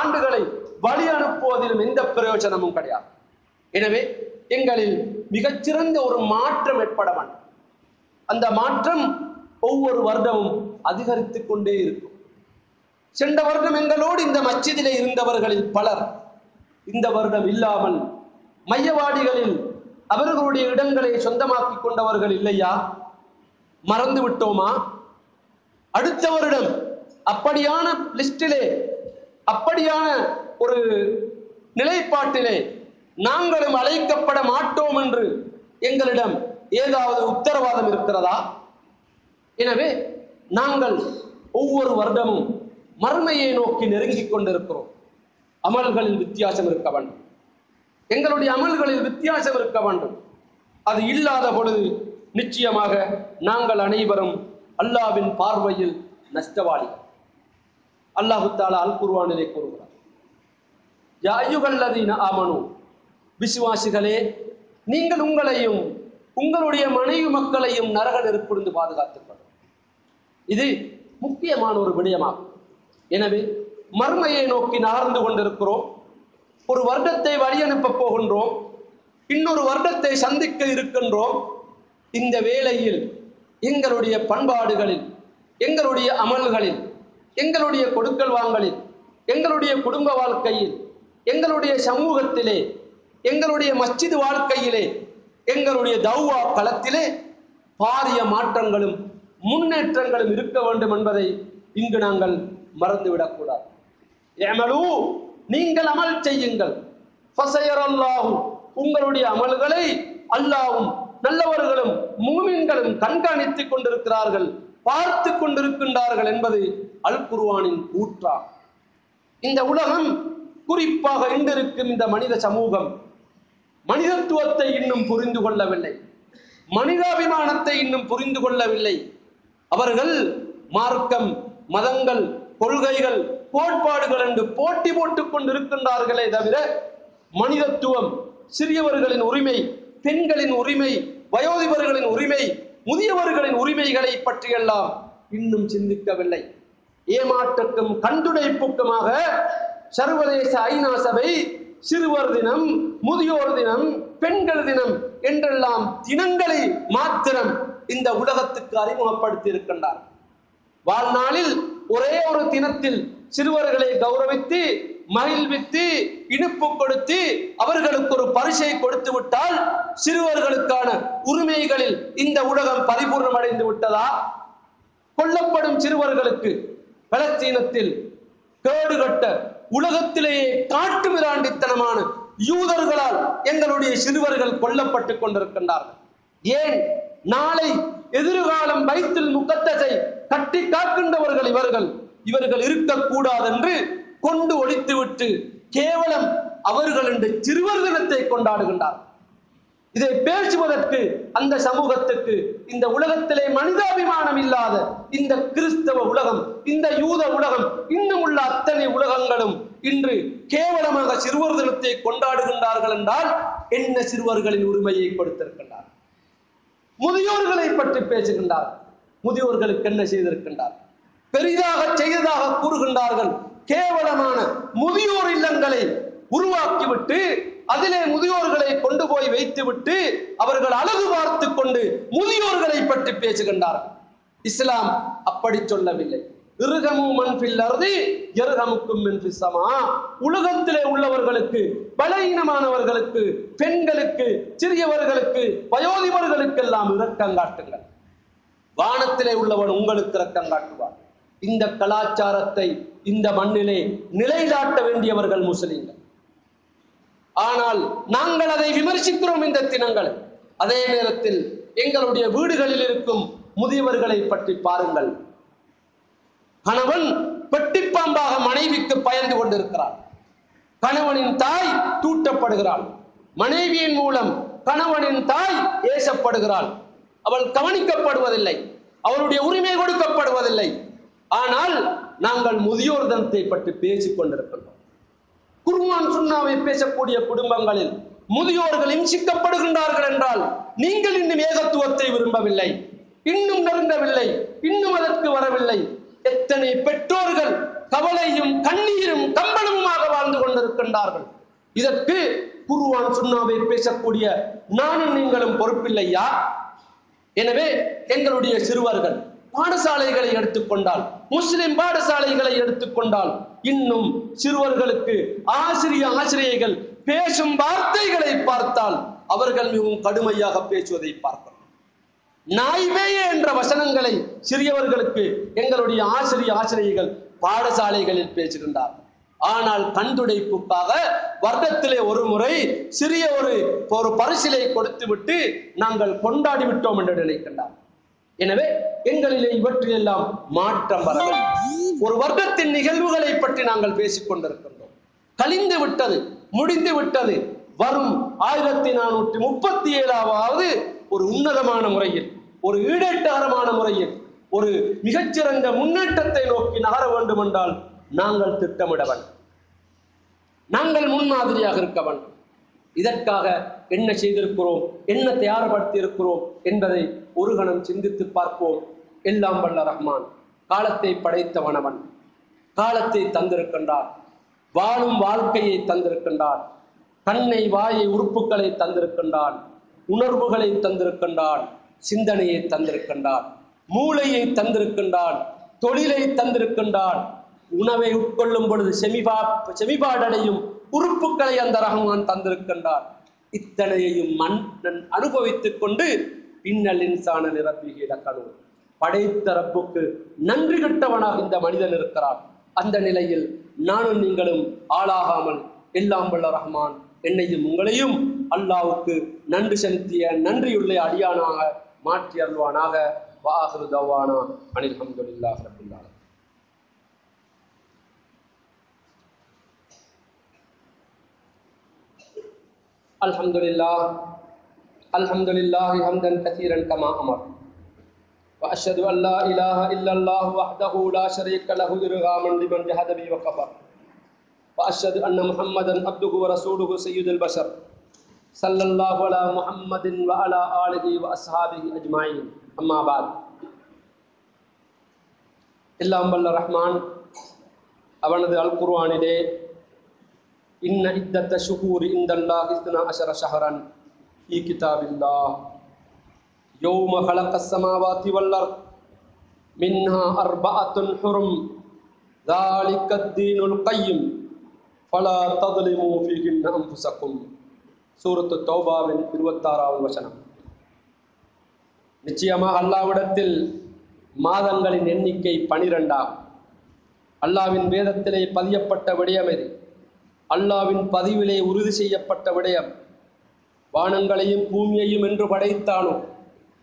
ஆண்டுகளை வழி அனுப்புவதிலும் எந்த பிரயோஜனமும் கிடையாது. எனவே எங்களில் மிகச்சிறந்த ஒரு மாற்றம் ஏற்பட வேண்டும். அந்த மாற்றம் ஒவ்வொரு வருடமும் அதிகரித்துக் கொண்டே இருக்கும். சென்ற வருடம் எங்களோடு இந்த மச்சிதிலே இருந்தவர்களில் பலர் இந்த வருடம் இல்லாமல் மையவாடிகளில் அவர்களுடைய இடங்களை சொந்தமாக்கிக் கொண்டவர்கள் இல்லையா? மறந்து விட்டோமா? அடுத்த வருடம் அப்படியான லிஸ்டிலே அப்படியான ஒரு நிலைப்பாட்டிலே நாங்களும் அழைக்கப்பட மாட்டோம் என்று எங்களிடம் ஏதாவது உத்தரவாதம் இருக்கிறதா? எனவே நாங்கள் ஒவ்வொரு வருடமும் மர்மையை நோக்கி நெருங்கிக் கொண்டிருக்கிறோம். அமல்களில் வித்தியாசம் இருக்க வேண்டும். எங்களுடைய அமல்களில் வித்தியாசம் இருக்க வேண்டும். அது இல்லாத பொழுது நிச்சயமாக நாங்கள் அனைவரும் அல்லாவின் பார்வையில் நஷ்டவாளி. அல்லாஹு தாலா அல் குர்வானிலே கூறுகிறார். யா அய்யுகல்லதீன ஆமனு. விசுவாசிகளே நீங்கள் உங்களையும் உங்களுடைய மனைவி மக்களையும் நரக நெருப்பிலிருந்து பாதுகாத்துக் கொள்ளும் இது முக்கியமான ஒரு விடயமாகும். எனவே மர்மையை நோக்கி நகர்ந்து கொண்டிருக்கிறோம். ஒரு வருடத்தை வழி அனுப்ப போகின்றோம். இன்னொரு வருடத்தை சந்திக்க இருக்கின்றோம். இந்த வேளையில் எங்களுடைய பண்பாடுகளில் எங்களுடைய அமல்களில் எங்களுடைய கொடுக்கல் வாங்கலில் எங்களுடைய குடும்ப வாழ்க்கையில் எங்களுடைய சமூகத்திலே எங்களுடைய மஸ்ஜித் வாழ்க்கையிலே எங்களுடைய தௌவா களத்திலே பாரிய மாற்றங்களும் முன்னேற்றங்களும் இருக்க வேண்டும் என்பதை இங்கு நாங்கள் மறந்துவிடக்கூடாது. எமலு நீங்கள் அமல் செய்யுங்கள். ஃபசயரல்லாஹு உங்களுடைய அமல்களை அல்லாவும் நல்லவர்களும் மூமின்களும் கண்காணித்துக் கொண்டிருக்கிறார்கள் பார்த்து கொண்டிருக்கின்றார்கள் என்பது அல் குருவானின் கூற்றா இந்த உலகம் குறிப்பாக இன்றிருக்கும் இந்த மனித சமூகம் மனிதத்துவத்தை இன்னும் புரிந்து கொள்ளவில்லை. மனிதாபிமானத்தை இன்னும் புரிந்து கொள்ளவில்லை. அவர்கள் மார்க்கம் மதங்கள் கொள்கைகள் கோட்பாடுகள் என்று போட்டி போட்டுக் கொண்டிருக்கின்றார்களே தவிர மனிதத்துவம் சிறியவர்களின் உரிமை பெண்களின் உரிமை வயோதிபர்களின் உரிமை முதியவர்களின் உரிமைகளை பற்றியெல்லாம் இன்னும் சிந்திக்கவில்லை. ஏமாற்றுக்கும் கண்டுடைப்புக்குமாக சர்வதேச ஐநா சபை சிறுவர் தினம் முதியோர் தினம் பெண்கள் தினம் என்றெல்லாம் தினங்களை மாத்திரம் இந்த உலகத்துக்கு அறிமுகப்படுத்தி இருக்கின்றார் வாழ்நாளில் ஒரே ஒரு தினத்தில் சிறுவர்களை கௌரவித்து மகிழ்வித்து இனிப்பு கொடுத்து அவர்களுக்கு ஒரு பரிசை கொடுத்து விட்டால் சிறுவர்களுக்கான உரிமைகளில் இந்த உலகம் பரிபூர்ணமடைந்து விட்டதா? கொல்லப்படும் சிறுவர்களுக்கு பலஸ்தீனத்தில் கேடுகட்ட உலகத்திலேயே காட்டு மிராண்டித்தனமான யூதர்களால் எங்களுடைய சிறுவர்கள் கொல்லப்பட்டுக் கொண்டிருக்கின்றார்கள். ஏன்? நாளை எதிர்காலம் வைத்தில் முகத்தசை கட்டி காக்கின்றவர்கள் இவர்கள். இவர்கள் இருக்கக்கூடாது என்று கொண்டு ஒழித்துவிட்டு கேவலம் அவர்கள் என்று சிறுவர் தினத்தை கொண்டாடுகின்றார் இதை பேசுவதற்கு அந்த சமூகத்துக்கு இந்த உலகத்திலே மனிதாபிமானம் இல்லாத இந்த கிறிஸ்தவ உலகம் இந்த யூத உலகம் இன்னும் உள்ள அத்தனை உலகங்களும் இன்று கேவலமாக சிறுவர் தினத்தை கொண்டாடுகின்றார்கள் என்றால் என்ன சிறுவர்களின் உரிமையை கொடுத்திருக்கின்றார்? முதியோர்களை பற்றி பேசுகின்றார். முதியோர்களுக்கு என்ன செய்திருக்கின்றார்? பெரிதாக செய்ததாக கூறுகின்றார்கள். கேவலமான முதியோர் இல்லங்களை உருவாக்கிவிட்டு அதிலே முதியோர்களை கொண்டு போய் வைத்துவிட்டு அவர்கள் அழகு பார்த்து கொண்டு முதியோர்களை பற்றி பேசுகின்றார்கள். இஸ்லாம் அப்படி சொல்லவில்லை. இருகமு எருகமுக்கும் என்று சமா. உலகத்திலே உள்ளவர்களுக்கு பலகீனமானவர்களுக்கு பெண்களுக்கு சிறியவர்களுக்கு வயோதிபர்களுக்கெல்லாம் இரக்கம் காட்டுங்கள். வானத்திலே உள்ளவன் உங்களுக்கு இரக்கம் காட்டுவார் இந்த கலாச்சாரத்தை இந்த மண்ணிலே நிலைநாட்ட வேண்டியவர்கள் முஸ்லிம்கள். ஆனால் நாங்கள் அதை விமர்சிக்கிறோம் இந்த தினங்கள். அதே நேரத்தில் எங்களுடைய வீடுகளில் இருக்கும் முதியவர்களை பற்றி பாருங்கள். கணவன் பெட்டிப்பாம்பாக மனைவிக்கு பயந்து கொண்டிருக்கிறார். கணவனின் தாய் தூட்டப்படுகிறாள். மனைவியின் மூலம் கணவனின் தாய் ஏசப்படுகிறாள். அவள் கவனிக்கப்படுவதில்லை. அவளுடைய உரிமை கொடுக்கப்படுவதில்லை. ஆனால் நாங்கள் முதியோர் தினத்தை பற்றி பேசிக் கொண்டிருக்கின்றோம் குருவான் சுண்ணாவை பேசக்கூடிய குடும்பங்களில் முதியோர்கள் இம்சிக்கப்படுகின்றார்கள் என்றால் நீங்கள் இன்னும் ஏகத்துவத்தை விரும்பவில்லை. இன்னும் நெருங்கவில்லை. இன்னும் அதற்கு வரவில்லை. எத்தனை பெற்றோர்கள் கவலையும் கண்ணீரும் கம்பளமுமாக வாழ்ந்து கொண்டிருக்கின்றார்கள். இதற்கு குருவான் சுண்ணாவை பேசக்கூடிய நானும் நீங்களும் பொறுப்பில்லையா? எனவே எங்களுடைய சிறுவர்கள் பாடசாலைகளை எடுத்துக்கொண்டால் முஸ்லிம் பாடசாலைகளை எடுத்துக்கொண்டால் இன்னும் சிறுவர்களுக்கு ஆசிரிய ஆசிரியைகள் பேசும் வார்த்தைகளை பார்த்தால் அவர்கள் மிகவும் கடுமையாக பேசுவதை பார்க்கிறோம் நாய்வே என்ற வசனங்களை சிறியவர்களுக்கு எங்களுடைய ஆசிரிய ஆசிரியைகள் பாடசாலைகளில் பேசுகின்றார்கள் ஆனால் கண்துடைப்புக்காக வருடத்திலே ஒரு முறை சிறிய ஒரு ஒரு பரிசிலை கொடுத்துவிட்டு நாங்கள் கொண்டாடி விட்டோம் என்று நினைக்கின்றார் எனவே எங்களிலே இவற்றிலெல்லாம் மாற்றம் வர வேண்டும் ஒரு வருடத்தின் நிகழ்வுகளை பற்றி நாங்கள் பேசிக் கொண்டிருக்கின்றோம். கழிந்து விட்டது முடிந்து விட்டது வரும் ஆயிரத்தி நானூற்றி முப்பத்தி ஏழாவது ஒரு உன்னதமான முறையில் ஒரு ஈடேட்டகரமான முறையில் ஒரு மிகச்சிறந்த முன்னேற்றத்தை நோக்கி நகர வேண்டும் என்றால் நாங்கள் திட்டமிட வேண்டும். நாங்கள் முன்மாதிரியாக இருக்க வேண்டும். இதற்காக என்ன செய்திருக்கிறோம் என்ன தயார்படுத்தி இருக்கிறோம் என்பதை ஒரு கணம் சிந்தித்து பார்ப்போம். எல்லாம் வல்ல ரஹ்மான். காலத்தை படைத்தவனவன். காலத்தை தந்திருக்கின்றான். வாழும் வாழ்க்கையை தந்திருக்கின்றான். கண்ணை வாயை உறுப்புகளை தந்திருக்கின்றான். உணர்வுகளை தந்திருக்கின்றான். சிந்தனையை தந்திருக்கின்றான். மூளையை தந்திருக்கின்றான். தொழிலை தந்திருக்கின்றான். உணவை உட்கொள்ளும் பொழுது செமிபா செமிபாடடையும் உறுப்புகளை அந்த ரகமான் தந்திருக்கின்றான். இத்தனையையும் மன்னன் அனுபவித்துக் கொண்டு இன்னல் இன்சான நிரப்பிக இலக்கணும் படைத்த ரப்புக்கு நன்றி கட்டவனாக இந்த மனிதன் இருக்கிறான். அந்த நிலையில் நானும் நீங்களும் ஆளாகாமல் எல்லாம் வல்ல ரஹ்மான் என்னையும் உங்களையும் அல்லாவுக்கு நன்றி செலுத்திய நன்றியுள்ள அடியானாக மாற்றி அருள்வானாக. வாஹரு தவானா. அனில் அஹமதுல்லாஹ் ரபில் الحمد لله حمدا كثيرا كما أمر. وأشهد أن لا إله إلا الله وحده لا شريك له إرغاما لمن جهد بي وكفر. وأشهد أن محمدا عبده ورسوله سيد البشر. صلى الله على محمد وعلى آله وأصحابه أجمعين. أما بعد. اللهم بل الرحمن. അവനത് അൽ ഖുർആാനിലെ ഇന്ന ഇദ്ദത്ത ഷുഹൂർ ഇന്ദല്ലാഹ് ഇസ്ന അഷറ ഷഹറൻ ஷஹரன் ஃபீ கிதாபில்லாஹ் யௌம خلق السماوات والأرض منها أربعة حرم ذلك الدين القيم فلا تظلموا فيهن أنفسكم சூரத்து தௌபாவின் இருபத்தாறாவது வசனம் நிச்சயமாக அல்லாவிடத்தில் மாதங்களின் எண்ணிக்கை பனிரெண்டாகும் அல்லாவின் வேதத்திலே பதியப்பட்ட விடயம் இது அல்லாவின் பதிவிலே உறுதி செய்யப்பட்ட விடயம் வானங்களையும் பூமியையும் என்று படைத்தானோ?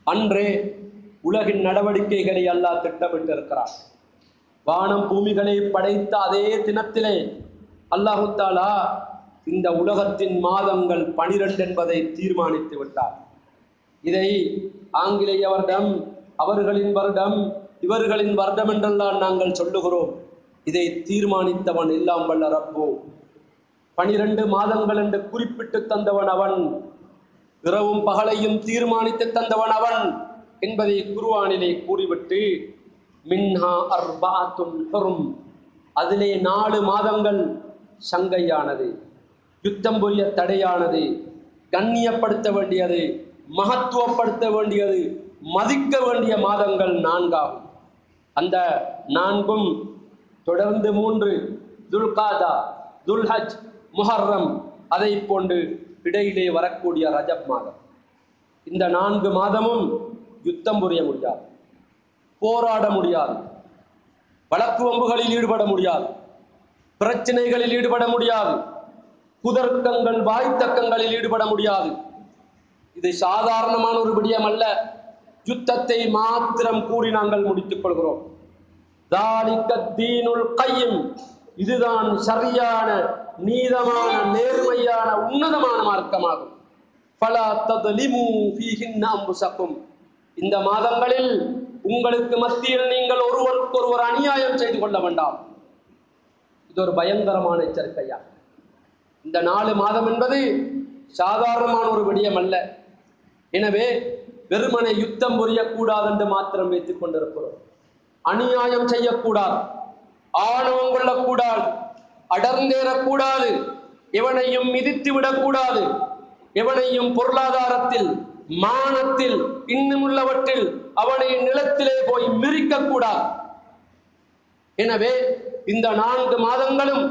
அன்றே உலகின் நடவடிக்கைகளை அல்லாஹ் திட்டமிட்டிருக்கிறார் வானம் பூமிகளை படைத்த அதே தினத்திலே அல்லாஹுத்தாலா இந்த உலகத்தின் மாதங்கள் பனிரெண்டு என்பதை தீர்மானித்து விட்டார். இதை ஆங்கிலேய வருடம் அவர்களின் வருடம் இவர்களின் வருடம் என்றெல்லாம் நாங்கள் சொல்லுகிறோம். இதை தீர்மானித்தவன் எல்லாம் வல்ல ரப்போ. பனிரெண்டு மாதங்கள் என்று குறிப்பிட்டு தந்தவன் அவன். இரவும் பகலையும் தீர்மானித்து தந்தவன் அவன் என்பதை குருவானிலே கூறிவிட்டு மின்ஹா அர்பாத்தும் பெறும் அதிலே நாலு மாதங்கள் சங்கையானது யுத்தம் புரிய தடையானது கண்ணியப்படுத்த வேண்டியது மகத்துவப்படுத்த வேண்டியது மதிக்க வேண்டிய மாதங்கள் நான்காகும். அந்த நான்கும் தொடர்ந்து மூன்று துல்காதா துல்ஹஜ் முஹர்ரம் அதை போன்று இடையிலே வரக்கூடிய ரஜப் மாதம். இந்த நான்கு மாதமும் யுத்தம் புரிய முடியாது. போராட முடியாது. வழக்கு வம்புகளில் ஈடுபட முடியாது. பிரச்சனைகளில் ஈடுபட முடியாது. குதர்க்கங்கள் வாய்த்தக்கங்களில் ஈடுபட முடியாது. இது சாதாரணமான ஒரு விடயம் அல்ல. யுத்தத்தை மாத்திரம் கூறி நாங்கள் முடித்துக் கொள்கிறோம். தாலிக்க தீனுல் கையும். இதுதான் சரியான நீதமான நேர்மையான உன்னதமான மார்க்கமாகும். பல ததலிமு ஃபீஹின்ன அம்புசக்கும் இந்த மாதங்களில் உங்களுக்கு மத்தியில் நீங்கள் ஒருவருக்கு ஒருவர் அநியாயம் செய்து கொள்ள வேண்டாம். இது ஒரு பயங்கரமான எச்சரிக்கையா? இந்த நாலு மாதம் என்பது சாதாரணமான ஒரு விடயம் அல்ல. எனவே வெறுமனை யுத்தம் புரியக்கூடாது என்று மாத்திரம் வைத்துக் கொண்டிருக்கிறோம். அநியாயம் செய்யக்கூடாது. ஆணவம் கொள்ளக்கூடாது அடர்ந்தேறக்கூடாது எவனையும் மிதித்து விடக்கூடாது. எவனையும் பொருளாதாரத்தில் மானத்தில் இன்னுமுள்ளவற்றில் அவனை நிலத்திலே போய் மிரிக்கக்கூடாது எனவே இந்த நான்கு மாதங்களும்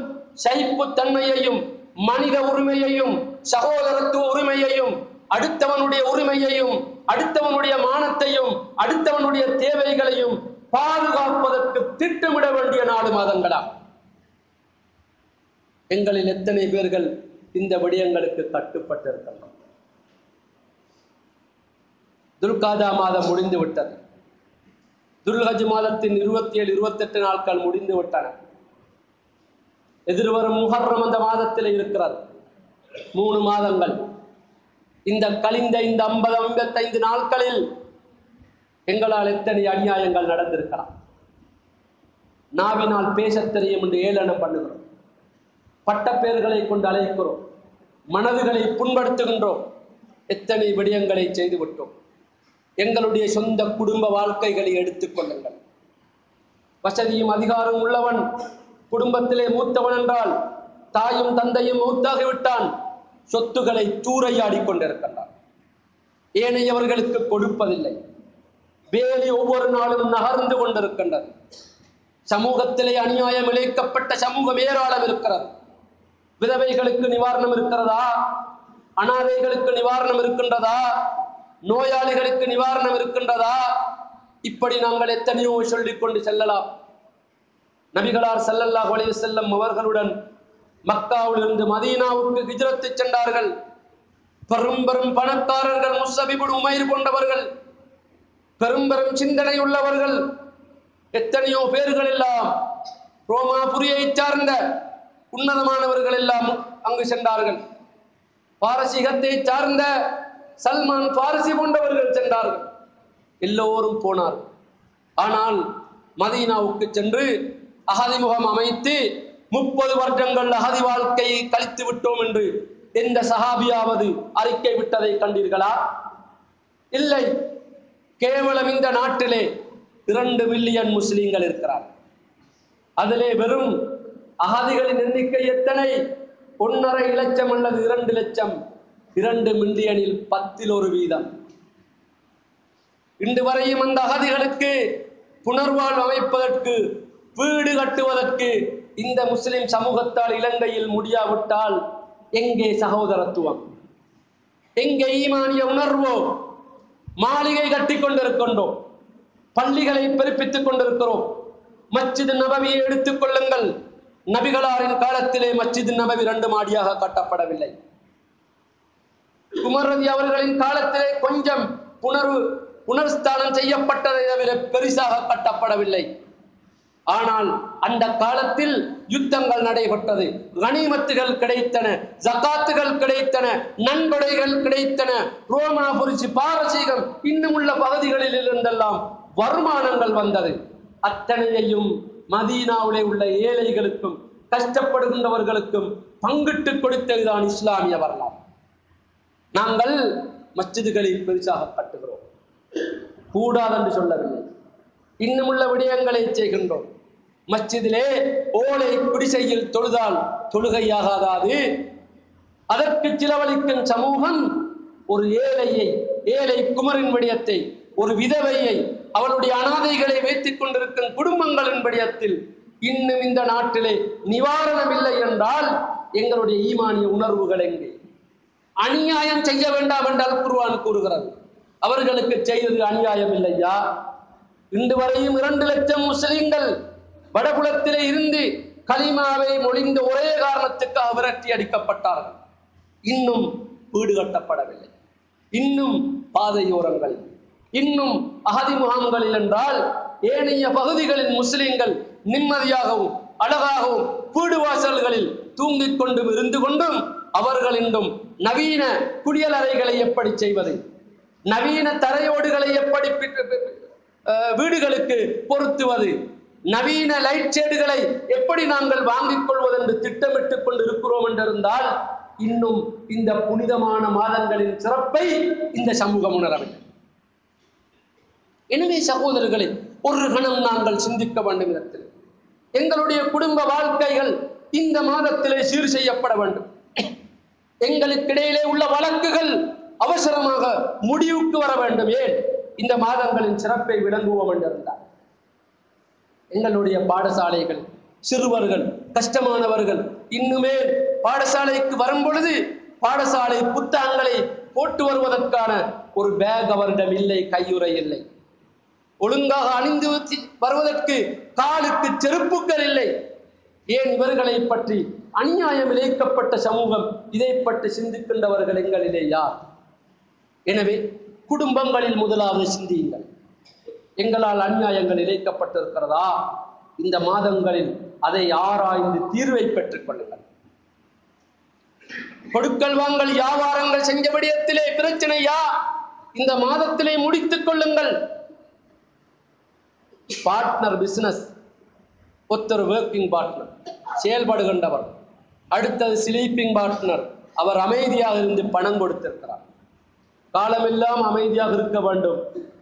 சைப்புத்தன்மையையும் மனித உரிமையையும் சகோதரத்துவ உரிமையையும் அடுத்தவனுடைய உரிமையையும் அடுத்தவனுடைய மானத்தையும் அடுத்தவனுடைய தேவைகளையும் பாதுகாப்பதற்கு திட்டமிட வேண்டிய நாடு மாதங்களா? எங்களில் எத்தனை பேர்கள் இந்த விடயங்களுக்கு கட்டுப்பட்டிருக்கின்றோம் துல்காதா மாதம் முடிந்து விட்டது துர்கஜ் மாதத்தின் இருபத்தி ஏழு இருபத்தெட்டு நாட்கள் முடிந்து விட்டன எதிர்வரும் முஹர்ரம் அந்த மாதத்தில் இருக்கிறது. மூணு மாதங்கள். இந்த கழிந்த இந்த ஐம்பது ஐம்பத்தைந்து நாட்களில் எங்களால் எத்தனை அநியாயங்கள் நடந்திருக்கலாம்? நாவினால் பேசத் தெரியும் என்று ஏளனம் பண்ணுகிறோம். பட்டப்பேர்களை கொண்டு அழைக்கிறோம் மனதுகளை புண்படுத்துகின்றோம். எத்தனை விடயங்களை செய்து விட்டோம் எங்களுடைய சொந்த குடும்ப வாழ்க்கைகளை எடுத்துக்கொள்ளுங்கள் வசதியும் அதிகாரம் உள்ளவன் குடும்பத்திலே மூத்தவன் என்றால் தாயும் தந்தையும் மூத்தாகிவிட்டான். சொத்துக்களை தூரையாடி கொண்டிருக்கின்றான். ஏனையவர்களுக்கு கொடுப்பதில்லை. வேலி ஒவ்வொரு நாளும் நகர்ந்து கொண்டிருக்கின்றது. சமூகத்திலே அநியாயம் இழைக்கப்பட்ட சமூகம் ஏராளம் இருக்கிறது. விதவைகளுக்கு நிவாரணம் இருக்கிறதா? அனாதைகளுக்கு நிவாரணம் இருக்கின்றதா? நோயாளிகளுக்கு நிவாரணம் இருக்கின்றதா? இப்படி நாங்கள் எத்தனையோ சொல்லிக் கொண்டு செல்லலாம். நபிகளார் செல்லல்லா அலைஹி செல்லும் அவர்களுடன் மக்காவிலிருந்து மதீனாவுக்கு ஹிஜ்ரத்து சென்றார்கள். பெரும் பெரும் பணக்காரர்கள் முசபிபுடு உமைர் கொண்டவர்கள் பெரும் பெரும் சிந்தனை உள்ளவர்கள். எத்தனையோ பேர்கள் எல்லாம் ரோமாபுரியை சார்ந்த உன்னதமானவர்கள் எல்லாம் அங்கு சென்றார்கள். பாரசீகத்தை சார்ந்த சல்மான் பாரசி போன்றவர்கள் சென்றார்கள். எல்லோரும் போனார்கள் ஆனால் மதீனாவுக்கு சென்று அகதி முகம் அமைத்து முப்பது வருடங்கள் அகதி வாழ்க்கையை கழித்து விட்டோம் என்று எந்த சஹாபியாவது அறிக்கை விட்டதை கண்டீர்களா? இல்லை. கேவலம் இந்த நாட்டிலே இரண்டு மில்லியன் முஸ்லீம்கள் இருக்கிறார் அதிலே வெறும் அகதிகளின் எண்ணிக்கை எத்தனை? ஒன்றரை லட்சம் அல்லது இரண்டு லட்சம். இரண்டு மில்லியனில் பத்தில் ஒரு வீதம். இன்று வரையும் அந்த அகதிகளுக்கு புனர்வாழ்வு அமைப்பதற்கு வீடு கட்டுவதற்கு இந்த முஸ்லிம் சமூகத்தால் இலங்கையில் முடியாவிட்டால் எங்கே சகோதரத்துவம்? எங்கே ஈமானிய உணர்வோ? மாளிகை கட்டி கொண்டிருக்கின்றோம். பள்ளிகளை பெருப்பித்துக் கொண்டிருக்கிறோம். மச்சித் நபவியை எடுத்துக் கொள்ளுங்கள். நபிகளாரின் காலத்திலே மச்சித் நபவி ரெண்டு மாடியாக கட்டப்படவில்லை. குமரதி அவர்களின் காலத்திலே கொஞ்சம் புனர்வு புனர்ஸ்தானம் செய்யப்பட்டதை தவிர பெரிசாக கட்டப்படவில்லை. ஆனால் அந்த காலத்தில் யுத்தங்கள் நடைபெற்றது. கனிமத்துகள் கிடைத்தன ஜகாத்துகள் கிடைத்தன நன்கொடைகள் கிடைத்தன. ரோமாபுரிச்சி பாரசீகம் இன்னும் உள்ள பகுதிகளில் இருந்தெல்லாம் வருமானங்கள் வந்தது. அத்தனையையும் மதீனாவிலே உள்ள ஏழைகளுக்கும் கஷ்டப்படுகின்றவர்களுக்கும் பங்கிட்டு கொடுத்ததுதான் இஸ்லாமிய வரலாறு. நாங்கள் மஸ்ஜிதுகளில் பெருசாக கட்டுகிறோம் கூடாதென்று சொல்லவில்லை. இன்னும் உள்ள விடயங்களை செய்கின்றோம். மஸ்ஜிதிலே ஓலை குடிசையில் தொழுதால் தொழுகையாகாது அதற்கு சிலவழிக்கும் சமூகம் ஒரு ஏழையை ஏழை குமரின் விடயத்தை ஒரு விதவையை அவளுடைய அனாதைகளை வைத்துக் கொண்டிருக்கும் குடும்பங்களின் விடயத்தில் இன்னும் இந்த நாட்டிலே நிவாரணம் இல்லை என்றால் எங்களுடைய ஈமானிய உணர்வுகள் எங்கே? அநியாயம் செய்ய வேண்டாம் என்றால் குருவான் கூறுகிறது. அவர்களுக்கு செய்தது அநியாயம் இல்லையா? இன்று வரையும் இரண்டு லட்சம் முஸ்லிம்கள் வடபுலத்திலே இருந்து கலிமாவை மொழிந்த ஒரே காரணத்துக்காக விரட்டி அடிக்கப்பட்டார்கள். இன்னும் வீடு கட்டப்படவில்லை. இன்னும் பாதையோரங்கள். இன்னும் அகதி முகாம்களில் என்றால் ஏனைய பகுதிகளில் முஸ்லிம்கள் நிம்மதியாகவும் அழகாகவும் வீடு வாசல்களில் தூங்கிக் கொண்டும் இருந்து கொண்டும் அவர்கள் இன்றும் நவீன குடியலறைகளை எப்படி செய்வது? நவீன தரையோடுகளை எப்படி வீடுகளுக்கு பொருத்துவது? நவீன லைட் ஷேடுகளை எப்படி நாங்கள் வாங்கிக் கொள்வது என்று திட்டமிட்டுக் கொண்டு இருக்கிறோம் என்றிருந்தால் இன்னும் இந்த புனிதமான மாதங்களின் சிறப்பை இந்த சமூகம் உணரவில்லை எனவே சகோதரர்களே ஒரு கணம் நாங்கள் சிந்திக்க வேண்டும் இடத்தில். எங்களுடைய குடும்ப வாழ்க்கைகள் இந்த மாதத்திலே சீர் செய்யப்பட வேண்டும். எங்களுக்கிடையிலே உள்ள வழக்குகள் அவசரமாக முடிவுக்கு வர வேண்டும். ஏன்? இந்த மாதங்களின் சிறப்பை விளங்குவோம் என்றிருந்தார் எங்களுடைய பாடசாலைகள் சிறுவர்கள் கஷ்டமானவர்கள் இன்னுமே பாடசாலைக்கு வரும் பொழுது பாடசாலை புத்தகங்களை போட்டு வருவதற்கான ஒரு பேக் அவரிடம் இல்லை கையுறை இல்லை. ஒழுங்காக அணிந்து வச்சு- வருவதற்கு காலுக்கு செருப்புக்கள் இல்லை. ஏன் இவர்களை பற்றி அநியாயம் இழைக்கப்பட்ட சமூகம் இதை பற்றி சிந்திக்கின்றவர்கள் எங்களிலே யார்? எனவே குடும்பங்களில் முதலாவது சிந்தியுங்கள். எங்களால் அநியாயங்கள் இழைக்கப்பட்டிருக்கிறதா? இந்த மாதங்களில் அதை ஆராய்ந்து தீர்வை பெற்றுக் கொள்ளுங்கள். கொடுக்கல் வாங்கல் வியாபாரங்கள் செஞ்ச விடயத்திலே பிரச்சனையா இந்த மாதத்திலே முடித்துக் கொள்ளுங்கள். பார்ட்னர் பிசினஸ் ஒருத்தர் ஒர்க்கிங் பார்ட்னர் செயல்படுகின்றவர். அடுத்தது ஸ்லீப்பிங் பார்ட்னர் அவர் அமைதியாக இருந்து பணம் கொடுத்திருக்கிறார். காலமெல்லாம் அமைதியாக இருக்க வேண்டும்.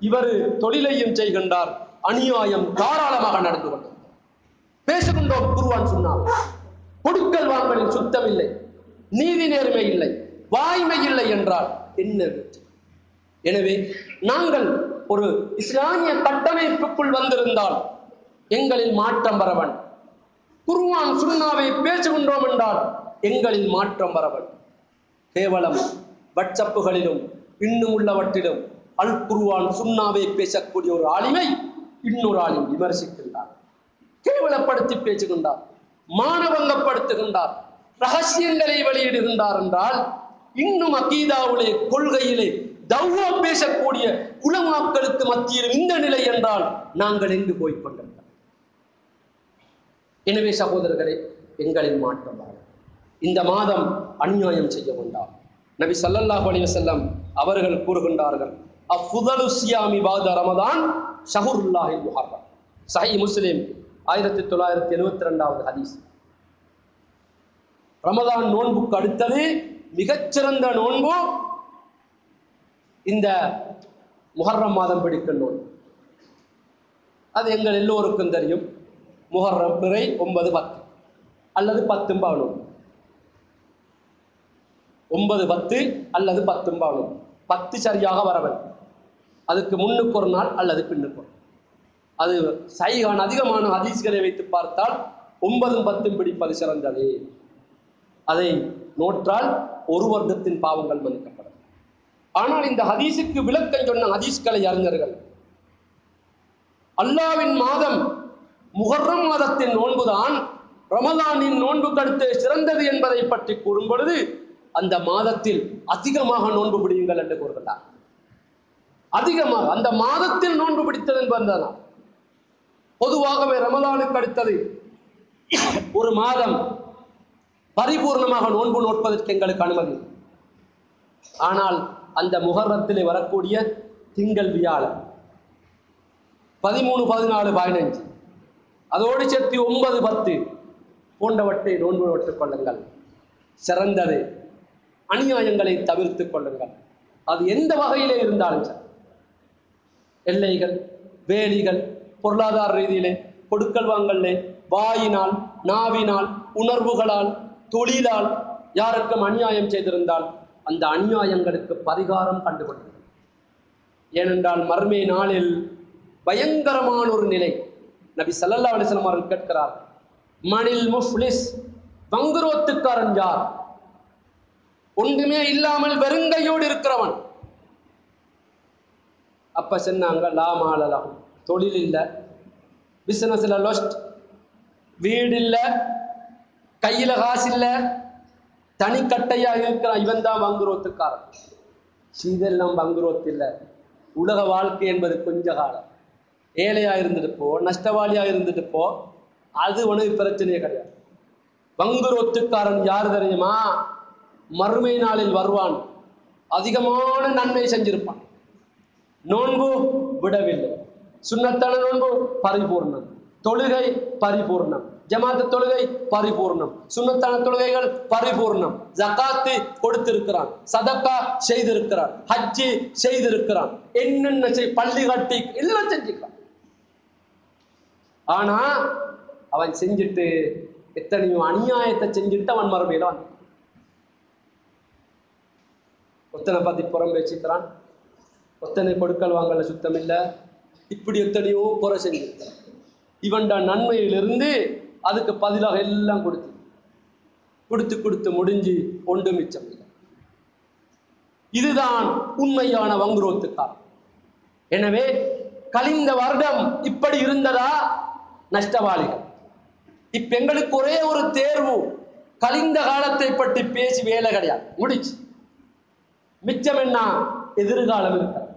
இவர் தொழிலையும் செய்கின்றார். அநியாயம் தாராளமாக நடந்து கொண்டார் பேசுகின்றோம் குருவான் சொன்னார். கொடுக்கல் வாங்கலில் சுத்தம் இல்லை. நீதி நேர்மை இல்லை. வாய்மை இல்லை என்றால் என்ன எனவே நாங்கள் ஒரு இஸ்லாமிய கட்டமைப்புக்குள் வந்திருந்தால் எங்களில் மாற்றம் வரவன். குருவான் சுண்ணாவை பேசுகின்றோம் என்றால் எங்களில் மாற்றம் வரவன். கேவலம் வாட்ஸ்அப்புகளிலும் இன்னும் உள்ளவற்றிலும் அல் குருவான் சுண்ணாவை பேசக்கூடிய ஒரு ஆளுமை இன்னொரு ஆளும் விமர்சிக்கின்றார். கேவலப்படுத்தி பேசுகின்றார். மானவங்கப்படுத்துகின்றார் ரகசியங்களை வெளியிடுகின்றார் என்றால் இன்னும் அகீதாவுடைய கொள்கையிலே தௌவா பேசக்கூடிய உலமாக்களுக்கு மத்தியில் இந்த நிலை என்றால் நாங்கள் எங்கு போய் கொண்டிருந்தோம்? எனவே சகோதரர்களே எங்களின் மாற்றம் இந்த மாதம் அநியாயம் செய்ய வேண்டாம். நபி சல்லல்லாஹ் அலைஹி அவர்கள் கூறுகின்றார்கள் அஃபுதலு சியாமி பாத ரமதான் ஷஹுருல்லாஹி முஹர்ரம். சஹி முஸ்லிம் ஆயிரத்தி தொள்ளாயிரத்தி எழுவத்தி ரெண்டாவது ஹதீஸ். ரமதான் நோன்புக்கு அடுத்தது மிகச்சிறந்த நோன்பு இந்த முஹர்ரம் மாதம் பிடிக்கும் நோன்பு அது எங்கள் எல்லோருக்கும் தெரியும். முஹர்ரம் பிறை ஒன்பது பத்து அல்லது பத்தும் பதினொன்று ஒன்பது பத்து அல்லது பத்தும் பத்து சரியாக வரவன். அதுக்கு முன்னுக்கு ஒரு நாள் அல்லது பின்னுக்கு ஒரு அது சைகான் அதிகமான ஹதீஸ்களை வைத்து பார்த்தால் ஒன்பதும் பத்தும் பிடிப்பது சிறந்தது. அதை நோற்றால் ஒரு வருடத்தின் பாவங்கள் மன்னிக்கப்படும். ஆனால் இந்த ஹதீஸுக்கு விளக்கம் சொன்ன ஹதீஸ்களை அறிஞர்கள் அல்லாவின் மாதம் முகர்ரம் மாதத்தின் நோன்புதான் ரமதானின் நோன்புக்கு அடுத்து சிறந்தது என்பதை பற்றி கூறும் பொழுது அந்த மாதத்தில் அதிகமாக நோன்பு பிடியுங்கள் என்று கூறுகிறார் அதிகமாக அந்த மாதத்தில் நோன்பு பிடித்தது என்பதுதான் பொதுவாகவே ரமலானுக்கு அடுத்தது ஒரு மாதம் பரிபூர்ணமாக நோன்பு நோட்பதற்கு எங்களுக்கு அனுமதி. ஆனால் அந்த முகர்ரத்திலே வரக்கூடிய திங்கள் வியாழன். பதிமூணு பதினாலு பதினஞ்சு. அதோடு சேர்த்து ஒன்பது பத்து போன்றவற்றை நோன்பு நோட்டுக் கொள்ளுங்கள். சிறந்தது. அநியாயங்களை தவிர்த்துக் கொள்ளுங்கள். அது எந்த வகையிலே இருந்தாலும் சரி. எல்லைகள் வேலிகள் பொருளாதார ரீதியிலே கொடுக்கல் வாங்கல்லே வாயினால் நாவினால் உணர்வுகளால் தொழிலால் யாருக்கும் அநியாயம் செய்திருந்தால் அந்த அநியாயங்களுக்கு பரிகாரம் கண்டுகொள்ளுங்கள். ஏனென்றால் மர்மே நாளில் பயங்கரமான ஒரு நிலை. நபி சல்லல்லா அலிஸ்லாம் அவர்கள் கேட்கிறார் மணில் முஃப்லிஸ் பங்குரோத்துக்காரன் யார்? ஒன்றுமே இல்லாமல் வெறுங்கையோடு இருக்கிறவன். அப்ப சொன்னாங்க லாம் ஆளலாம் தொழில் இல்லை. பிசினஸ்ல லொஸ்ட் வீடு இல்லை. கையில காசு இல்லை. தனிக்கட்டையா இருக்கிறான் இவன் தான் வங்குரோத்துக்காரன். இதெல்லாம் வங்குரோத்து இல்லை. உலக வாழ்க்கை என்பது கொஞ்ச காலம். ஏழையா இருந்துட்டு போ நஷ்டவாளியா இருந்துட்டு போ. அது உனக்கு பிரச்சனையே கிடையாது. வங்குரோத்துக்காரன் யார் தெரியுமா? மறுமை நாளில் வருவான். அதிகமான நன்மை செஞ்சிருப்பான். நோன்பு விடவில்லை. சுண்ணத்தான நோன்பு பரிபூர்ணம். தொழுகை பரிபூர்ணம். ஜமாத்து தொழுகை பரிபூர்ணம். சுண்ணத்தான தொழுகைகள் பரிபூர்ணம். ஜகாத்து கொடுத்திருக்கிறான். சதக்கா செய்திருக்கிறான். ஹஜ்ஜி செய்திருக்கிறான். என்னென்ன செய் பள்ளி கட்டி எல்லாம் செஞ்சுக்கிறான். ஆனா அவன் செஞ்சுட்டு எத்தனையோ அநியாயத்தை செஞ்சுட்டு அவன் மறுமையில வந்தான். ஒத்தனை பார்த்து புறம் பேசிக்கிறான் ஒத்தனை கொடுக்கல் வாங்கல சுத்தம் இல்லை. இப்படி எத்தனையோ குறை செஞ்சு இவன்டா நன்மையிலிருந்து அதுக்கு பதிலாக எல்லாம் கொடுத்து கொடுத்து கொடுத்து முடிஞ்சு ஒன்று மிச்சம் இல்லை. இதுதான் உண்மையான வங்குரோத்துக்காரன் எனவே கழிந்த வருடம் இப்படி இருந்ததா? நஷ்டவாளிகள். இப்ப எங்களுக்கு ஒரே ஒரு தேர்வு கழிந்த காலத்தை பற்றி பேசி வேலை கிடையாது. முடிச்சு. மிச்சம் என்ன? எதிர்காலம் இருக்க.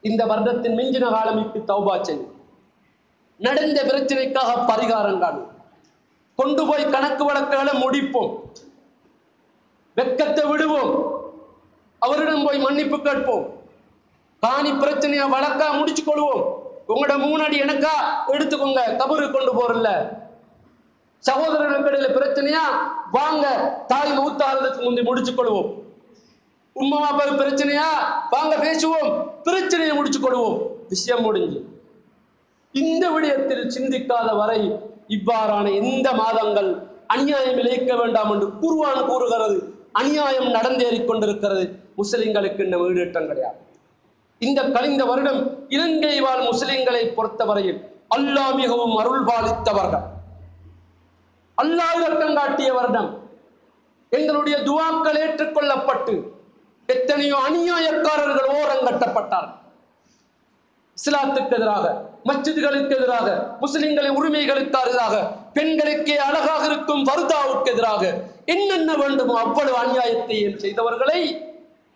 இந்த வருடத்தின் மிஞ்சின காலம் இப்படி தௌபா செய்யும். நடந்த பிரச்சனைக்காக பரிகாரம் காணும். கொண்டு போய் கணக்கு வழக்குகளை முடிப்போம். வெக்கத்தை விடுவோம். அவரிடம் போய் மன்னிப்பு கேட்போம். காணி பிரச்சனையை வழக்கா முடிச்சு கொள்வோம். உங்களோட மூணடி எனக்கா எடுத்துக்கோங்க. கபரு கொண்டு போறல சகோதரர்களுக்கு இடையில பிரச்சனையா? வாங்க தாய் மூத்தாகிறதுக்கு முந்தி முடிச்சு கொள்வோம். உம்மா அப்பாவுக்கு பிரச்சனையா? வாங்க பேசுவோம். பிரச்சனையை முடிச்சு கொடுவோம் விஷயம் முடிஞ்சு. இந்த விடயத்தில் சிந்திக்காத வரை இவ்வாறான எந்த மாதங்கள் அநியாயம் இழைக்க வேண்டாம் என்று குருவான் கூறுகிறது. அநியாயம் நடந்தேறிக் கொண்டிருக்கிறது. முஸ்லிம்களுக்கு இந்த ஈடேற்றம் கிடையாது. இந்த கழிந்த வருடம் இலங்கை வாழ் முஸ்லிம்களை பொறுத்தவரையில் அல்லாஹ் மிகவும் அருள் வருடம் அல்லாஹ் காட்டிய வருடம் எங்களுடைய துவாக்கள் ஏற்றுக்கொள்ளப்பட்டு எத்தனையோ அநியாயக்காரர்கள் ஓரங்கட்டப்பட்டார்கள் இஸ்லாத்துக்கு எதிராக மஸ்ஜிதுகளுக்கு எதிராக முஸ்லிம்களின் உரிமைகளுக்கு எதிராக பெண்களுக்கே அழகாக இருக்கும் வருதாவுக்கு எதிராக என்னென்ன வேண்டுமோ அவ்வளவு அநியாயத்தை செய்தவர்களை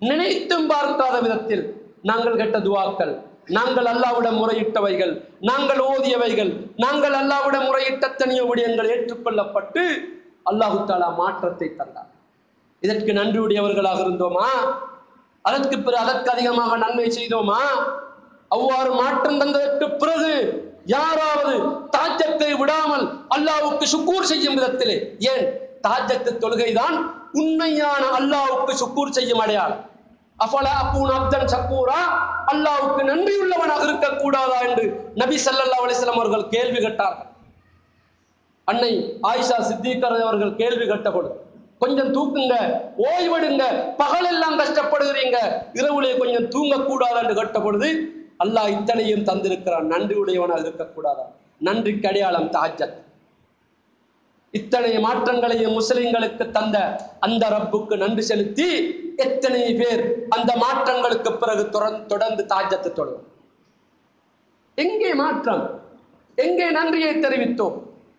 நினைத்தும் பார்க்காத விதத்தில் நாங்கள் கெட்ட துவாக்கள் நாங்கள் அல்லாவிடம் முறையிட்டவைகள் நாங்கள் ஓதியவைகள் நாங்கள் அல்லாவிடம் முறையிட்ட தனிய விடயங்கள் ஏற்றுக்கொள்ளப்பட்டு அல்லாஹு தாலா மாற்றத்தை தந்தார். இதற்கு நன்றியுடையவர்களாக இருந்தோமா? அதற்கு பிறகு அதற்கு அதிகமாக நன்மை செய்தோமா? அவ்வாறு மாற்றம் தந்ததற்கு பிறகு யாராவது தாஜத்தை விடாமல் அல்லாவுக்கு சுக்கூர் செய்யும் விதத்திலே ஏன்? தாஜத்து தொழுகைதான் உண்மையான அல்லாவுக்கு சுக்கூர் செய்யும் அடையாளம். அஃபல அப்பூன் அப்தன் சக்கூரா அல்லாவுக்கு நன்றியுள்ளவனாக இருக்கக்கூடாதா என்று நபி ஸல்லல்லாஹு அலிஸ்லாம் அவர்கள் கேள்வி கேட்டார்கள். அன்னை ஆயிஷா சித்திகர் அவர்கள் கேள்வி கேட்டபொழுது கொஞ்சம் தூக்குங்க ஓய்வெடுங்க பகலெல்லாம் கஷ்டப்படுகிறீங்க. இரவுலே கொஞ்சம் தூங்கக்கூடாது என்று கட்டப்படுது அல்லாஹ் இத்தனையும் தந்திருக்கிறான். நன்றி உடையவனாக இருக்கக்கூடாதா நன்றிக்கு அடையாளம் தாஜத். இத்தனை மாற்றங்களையும் முஸ்லிம்களுக்கு தந்த அந்த ரப்புக்கு நன்றி செலுத்தி எத்தனை பேர் அந்த மாற்றங்களுக்கு பிறகு தொடர்ந்து தொடர்ந்து தாஜத்தை தொடரும் எங்கே மாற்றம்? எங்கே நன்றியை தெரிவித்தோம்?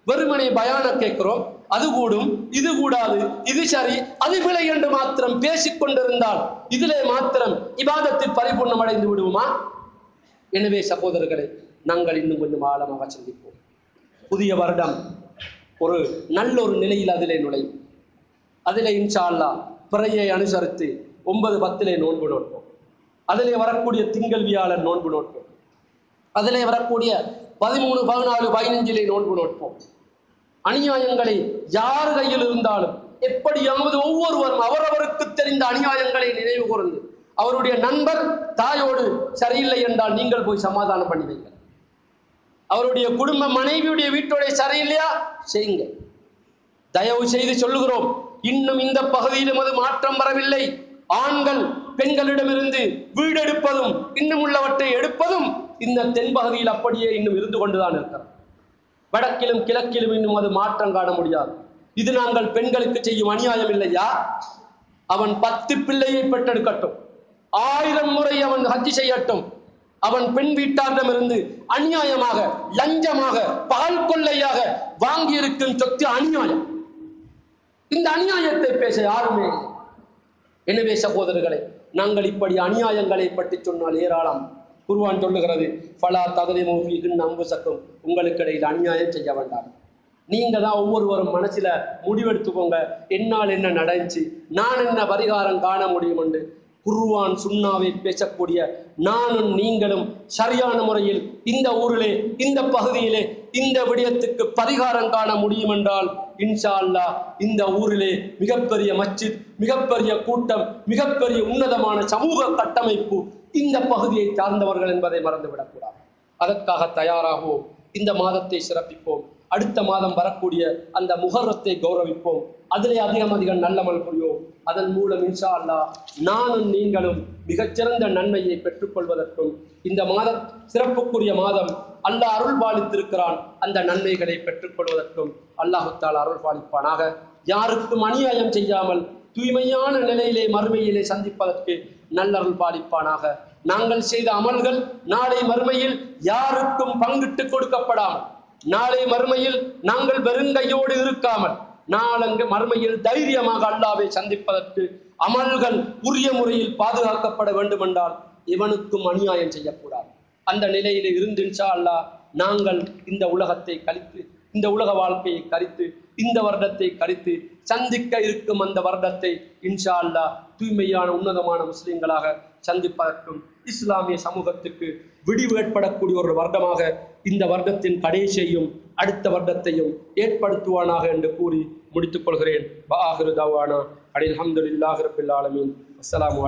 வெறுமனை பயான கேட்கிறோம். அது கூடும் இது கூடாது இது சரி. அது பிழை என்று மாத்திரம் பேசிக் கொண்டிருந்தால் இதிலே மாத்திரம் இபாதத்தில் பரிபூர்ணம் அடைந்து விடுவோமா? எனவே சகோதரர்களை நாங்கள் இன்னும் கொஞ்சம் ஆழமாக சிந்திப்போம். புதிய வருடம் ஒரு நல்ல ஒரு நிலையில் அதிலே நுழையும். அதிலே இன்ஷா அல்லாஹ் பிறையை அனுசரித்து ஒன்பது பத்திலே நோன்பு நோட்போம். அதிலே வரக்கூடிய திங்கள் வியாழன் நோன்பு நோட்போம். அதிலே வரக்கூடிய பதிமூணு பதினாலு பதினஞ்சிலே நோன்பு நோட்போம். அநியாயங்களை யார் கையில் இருந்தாலும் எப்படியாவது ஒவ்வொருவரும் அவரவருக்கு தெரிந்த அநியாயங்களை நினைவு கூர்ந்து அவருடைய நண்பர் தாயோடு சரியில்லை என்றால் நீங்கள் போய் சமாதானம் பண்ணி வைங்க அவருடைய குடும்ப மனைவியுடைய வீட்டோட சரியில்லையா? செய்யுங்க. தயவு செய்து சொல்லுகிறோம் இன்னும் இந்த பகுதியிலும் அது மாற்றம் வரவில்லை. ஆண்கள் பெண்களிடமிருந்து வீடு எடுப்பதும் இன்னும் உள்ளவற்றை எடுப்பதும் இந்த தென்பகுதியில் அப்படியே இன்னும் இருந்து கொண்டுதான் இருக்கிறது வடக்கிலும் கிழக்கிலும் இன்னும் அது மாற்றம் காண முடியாது. இது நாங்கள் பெண்களுக்கு செய்யும் அநியாயம் இல்லையா? அவன் பத்து பிள்ளையை பெற்றெடுக்கட்டும். ஆயிரம் முறை அவன் ஹஜ்ஜி செய்யட்டும். அவன் பெண் வீட்டாரிடமிருந்து அநியாயமாக லஞ்சமாக பால் கொள்ளையாக வாங்கியிருக்கும் சொத்து அநியாயம். இந்த அநியாயத்தை பேச யாருமே இல்லை. எனவே சகோதரர்களை நாங்கள் இப்படி அநியாயங்களை பற்றி சொன்னால் ஏராளம். குருவான் சொல்லுகிறது ஃபலா தகுதி மூஃபிகின் அம்பு சக்கும் உங்களுக்கு இடையில் அநியாயம் செய்ய வேண்டாம். நீங்க தான் ஒவ்வொருவரும் மனசுல முடிவெடுத்துக்கோங்க. என்னால் என்ன நடந்துச்சு? நான் என்ன பரிகாரம் காண முடியும் என்று குருவான் சுண்ணாவை பேசக்கூடிய நானும் நீங்களும் சரியான முறையில் இந்த ஊரிலே இந்த பகுதியிலே இந்த விடயத்துக்கு பரிகாரம் காண முடியும் என்றால் இன்ஷா அல்லாஹ் இந்த ஊரிலே மிகப்பெரிய மச்சித் மிகப்பெரிய கூட்டம் மிகப்பெரிய உன்னதமான சமூக கட்டமைப்பு இந்த பகுதியை சார்ந்தவர்கள் என்பதை மறந்துவிடக்கூடாது அதற்காக தயாராகுவோம் இந்த மாதத்தை சிறப்பிப்போம். அடுத்த மாதம் வரக்கூடிய அந்த முகரத்தை கௌரவிப்போம். அதிலே அதிகம் அதிகம் நல்லமல் புரியோம் அதன் மூலம் இன்ஷா அல்லாஹ் நானும் நீங்களும் மிகச்சிறந்த நன்மையை பெற்றுக்கொள்வதற்கும் இந்த மாத சிறப்புக்குரிய மாதம் அல்லாஹ் அருள் பாலித்திருக்கிறான் அந்த நன்மைகளை பெற்றுக்கொள்வதற்கும் அல்லாஹுத்தால் அருள் பாலிப்பானாக யாருக்கும் அநியாயம் செய்யாமல் தூய்மையான நிலையிலே மறுமையிலே சந்திப்பதற்கு நல்லருள் பாலிப்பானாக. நாங்கள் செய்த அமல்கள் நாளை மறுமையில் யாருக்கும் பங்கிட்டு கொடுக்கப்படாமல் நாளை மறுமையில் நாங்கள் வெறுங்கையோடு இருக்காமல் நாளங்கு மறுமையில் தைரியமாக அல்லாவை சந்திப்பதற்கு அமல்கள் உரிய முறையில் பாதுகாக்கப்பட வேண்டுமென்றால் இவனுக்கும் அநியாயம் செய்யக்கூடாது. அந்த நிலையில் இருந்து அல்லா அல்லாஹ் நாங்கள் இந்த உலகத்தை கழித்து இந்த உலக வாழ்க்கையை கரித்து இந்த வருடத்தை கழித்து சந்திக்க இருக்கும் அந்த வருடத்தை இன்ஷா அல்லாஹ் தூய்மையான உன்னதமான முஸ்லிம்களாக சந்திப்பதற்கும் இஸ்லாமிய சமூகத்துக்கு விடிவு ஏற்படக்கூடிய ஒரு வருடமாக இந்த வருடத்தின் கடைசியையும் அடுத்த வருடத்தையும் ஏற்படுத்துவானாக என்று கூறி முடித்துக் கொள்கிறேன். வாஹிரு தாவானா. அனில் அஹமதுல்லாஹி ரபில் ஆலமீன். அஸ்ஸலாமு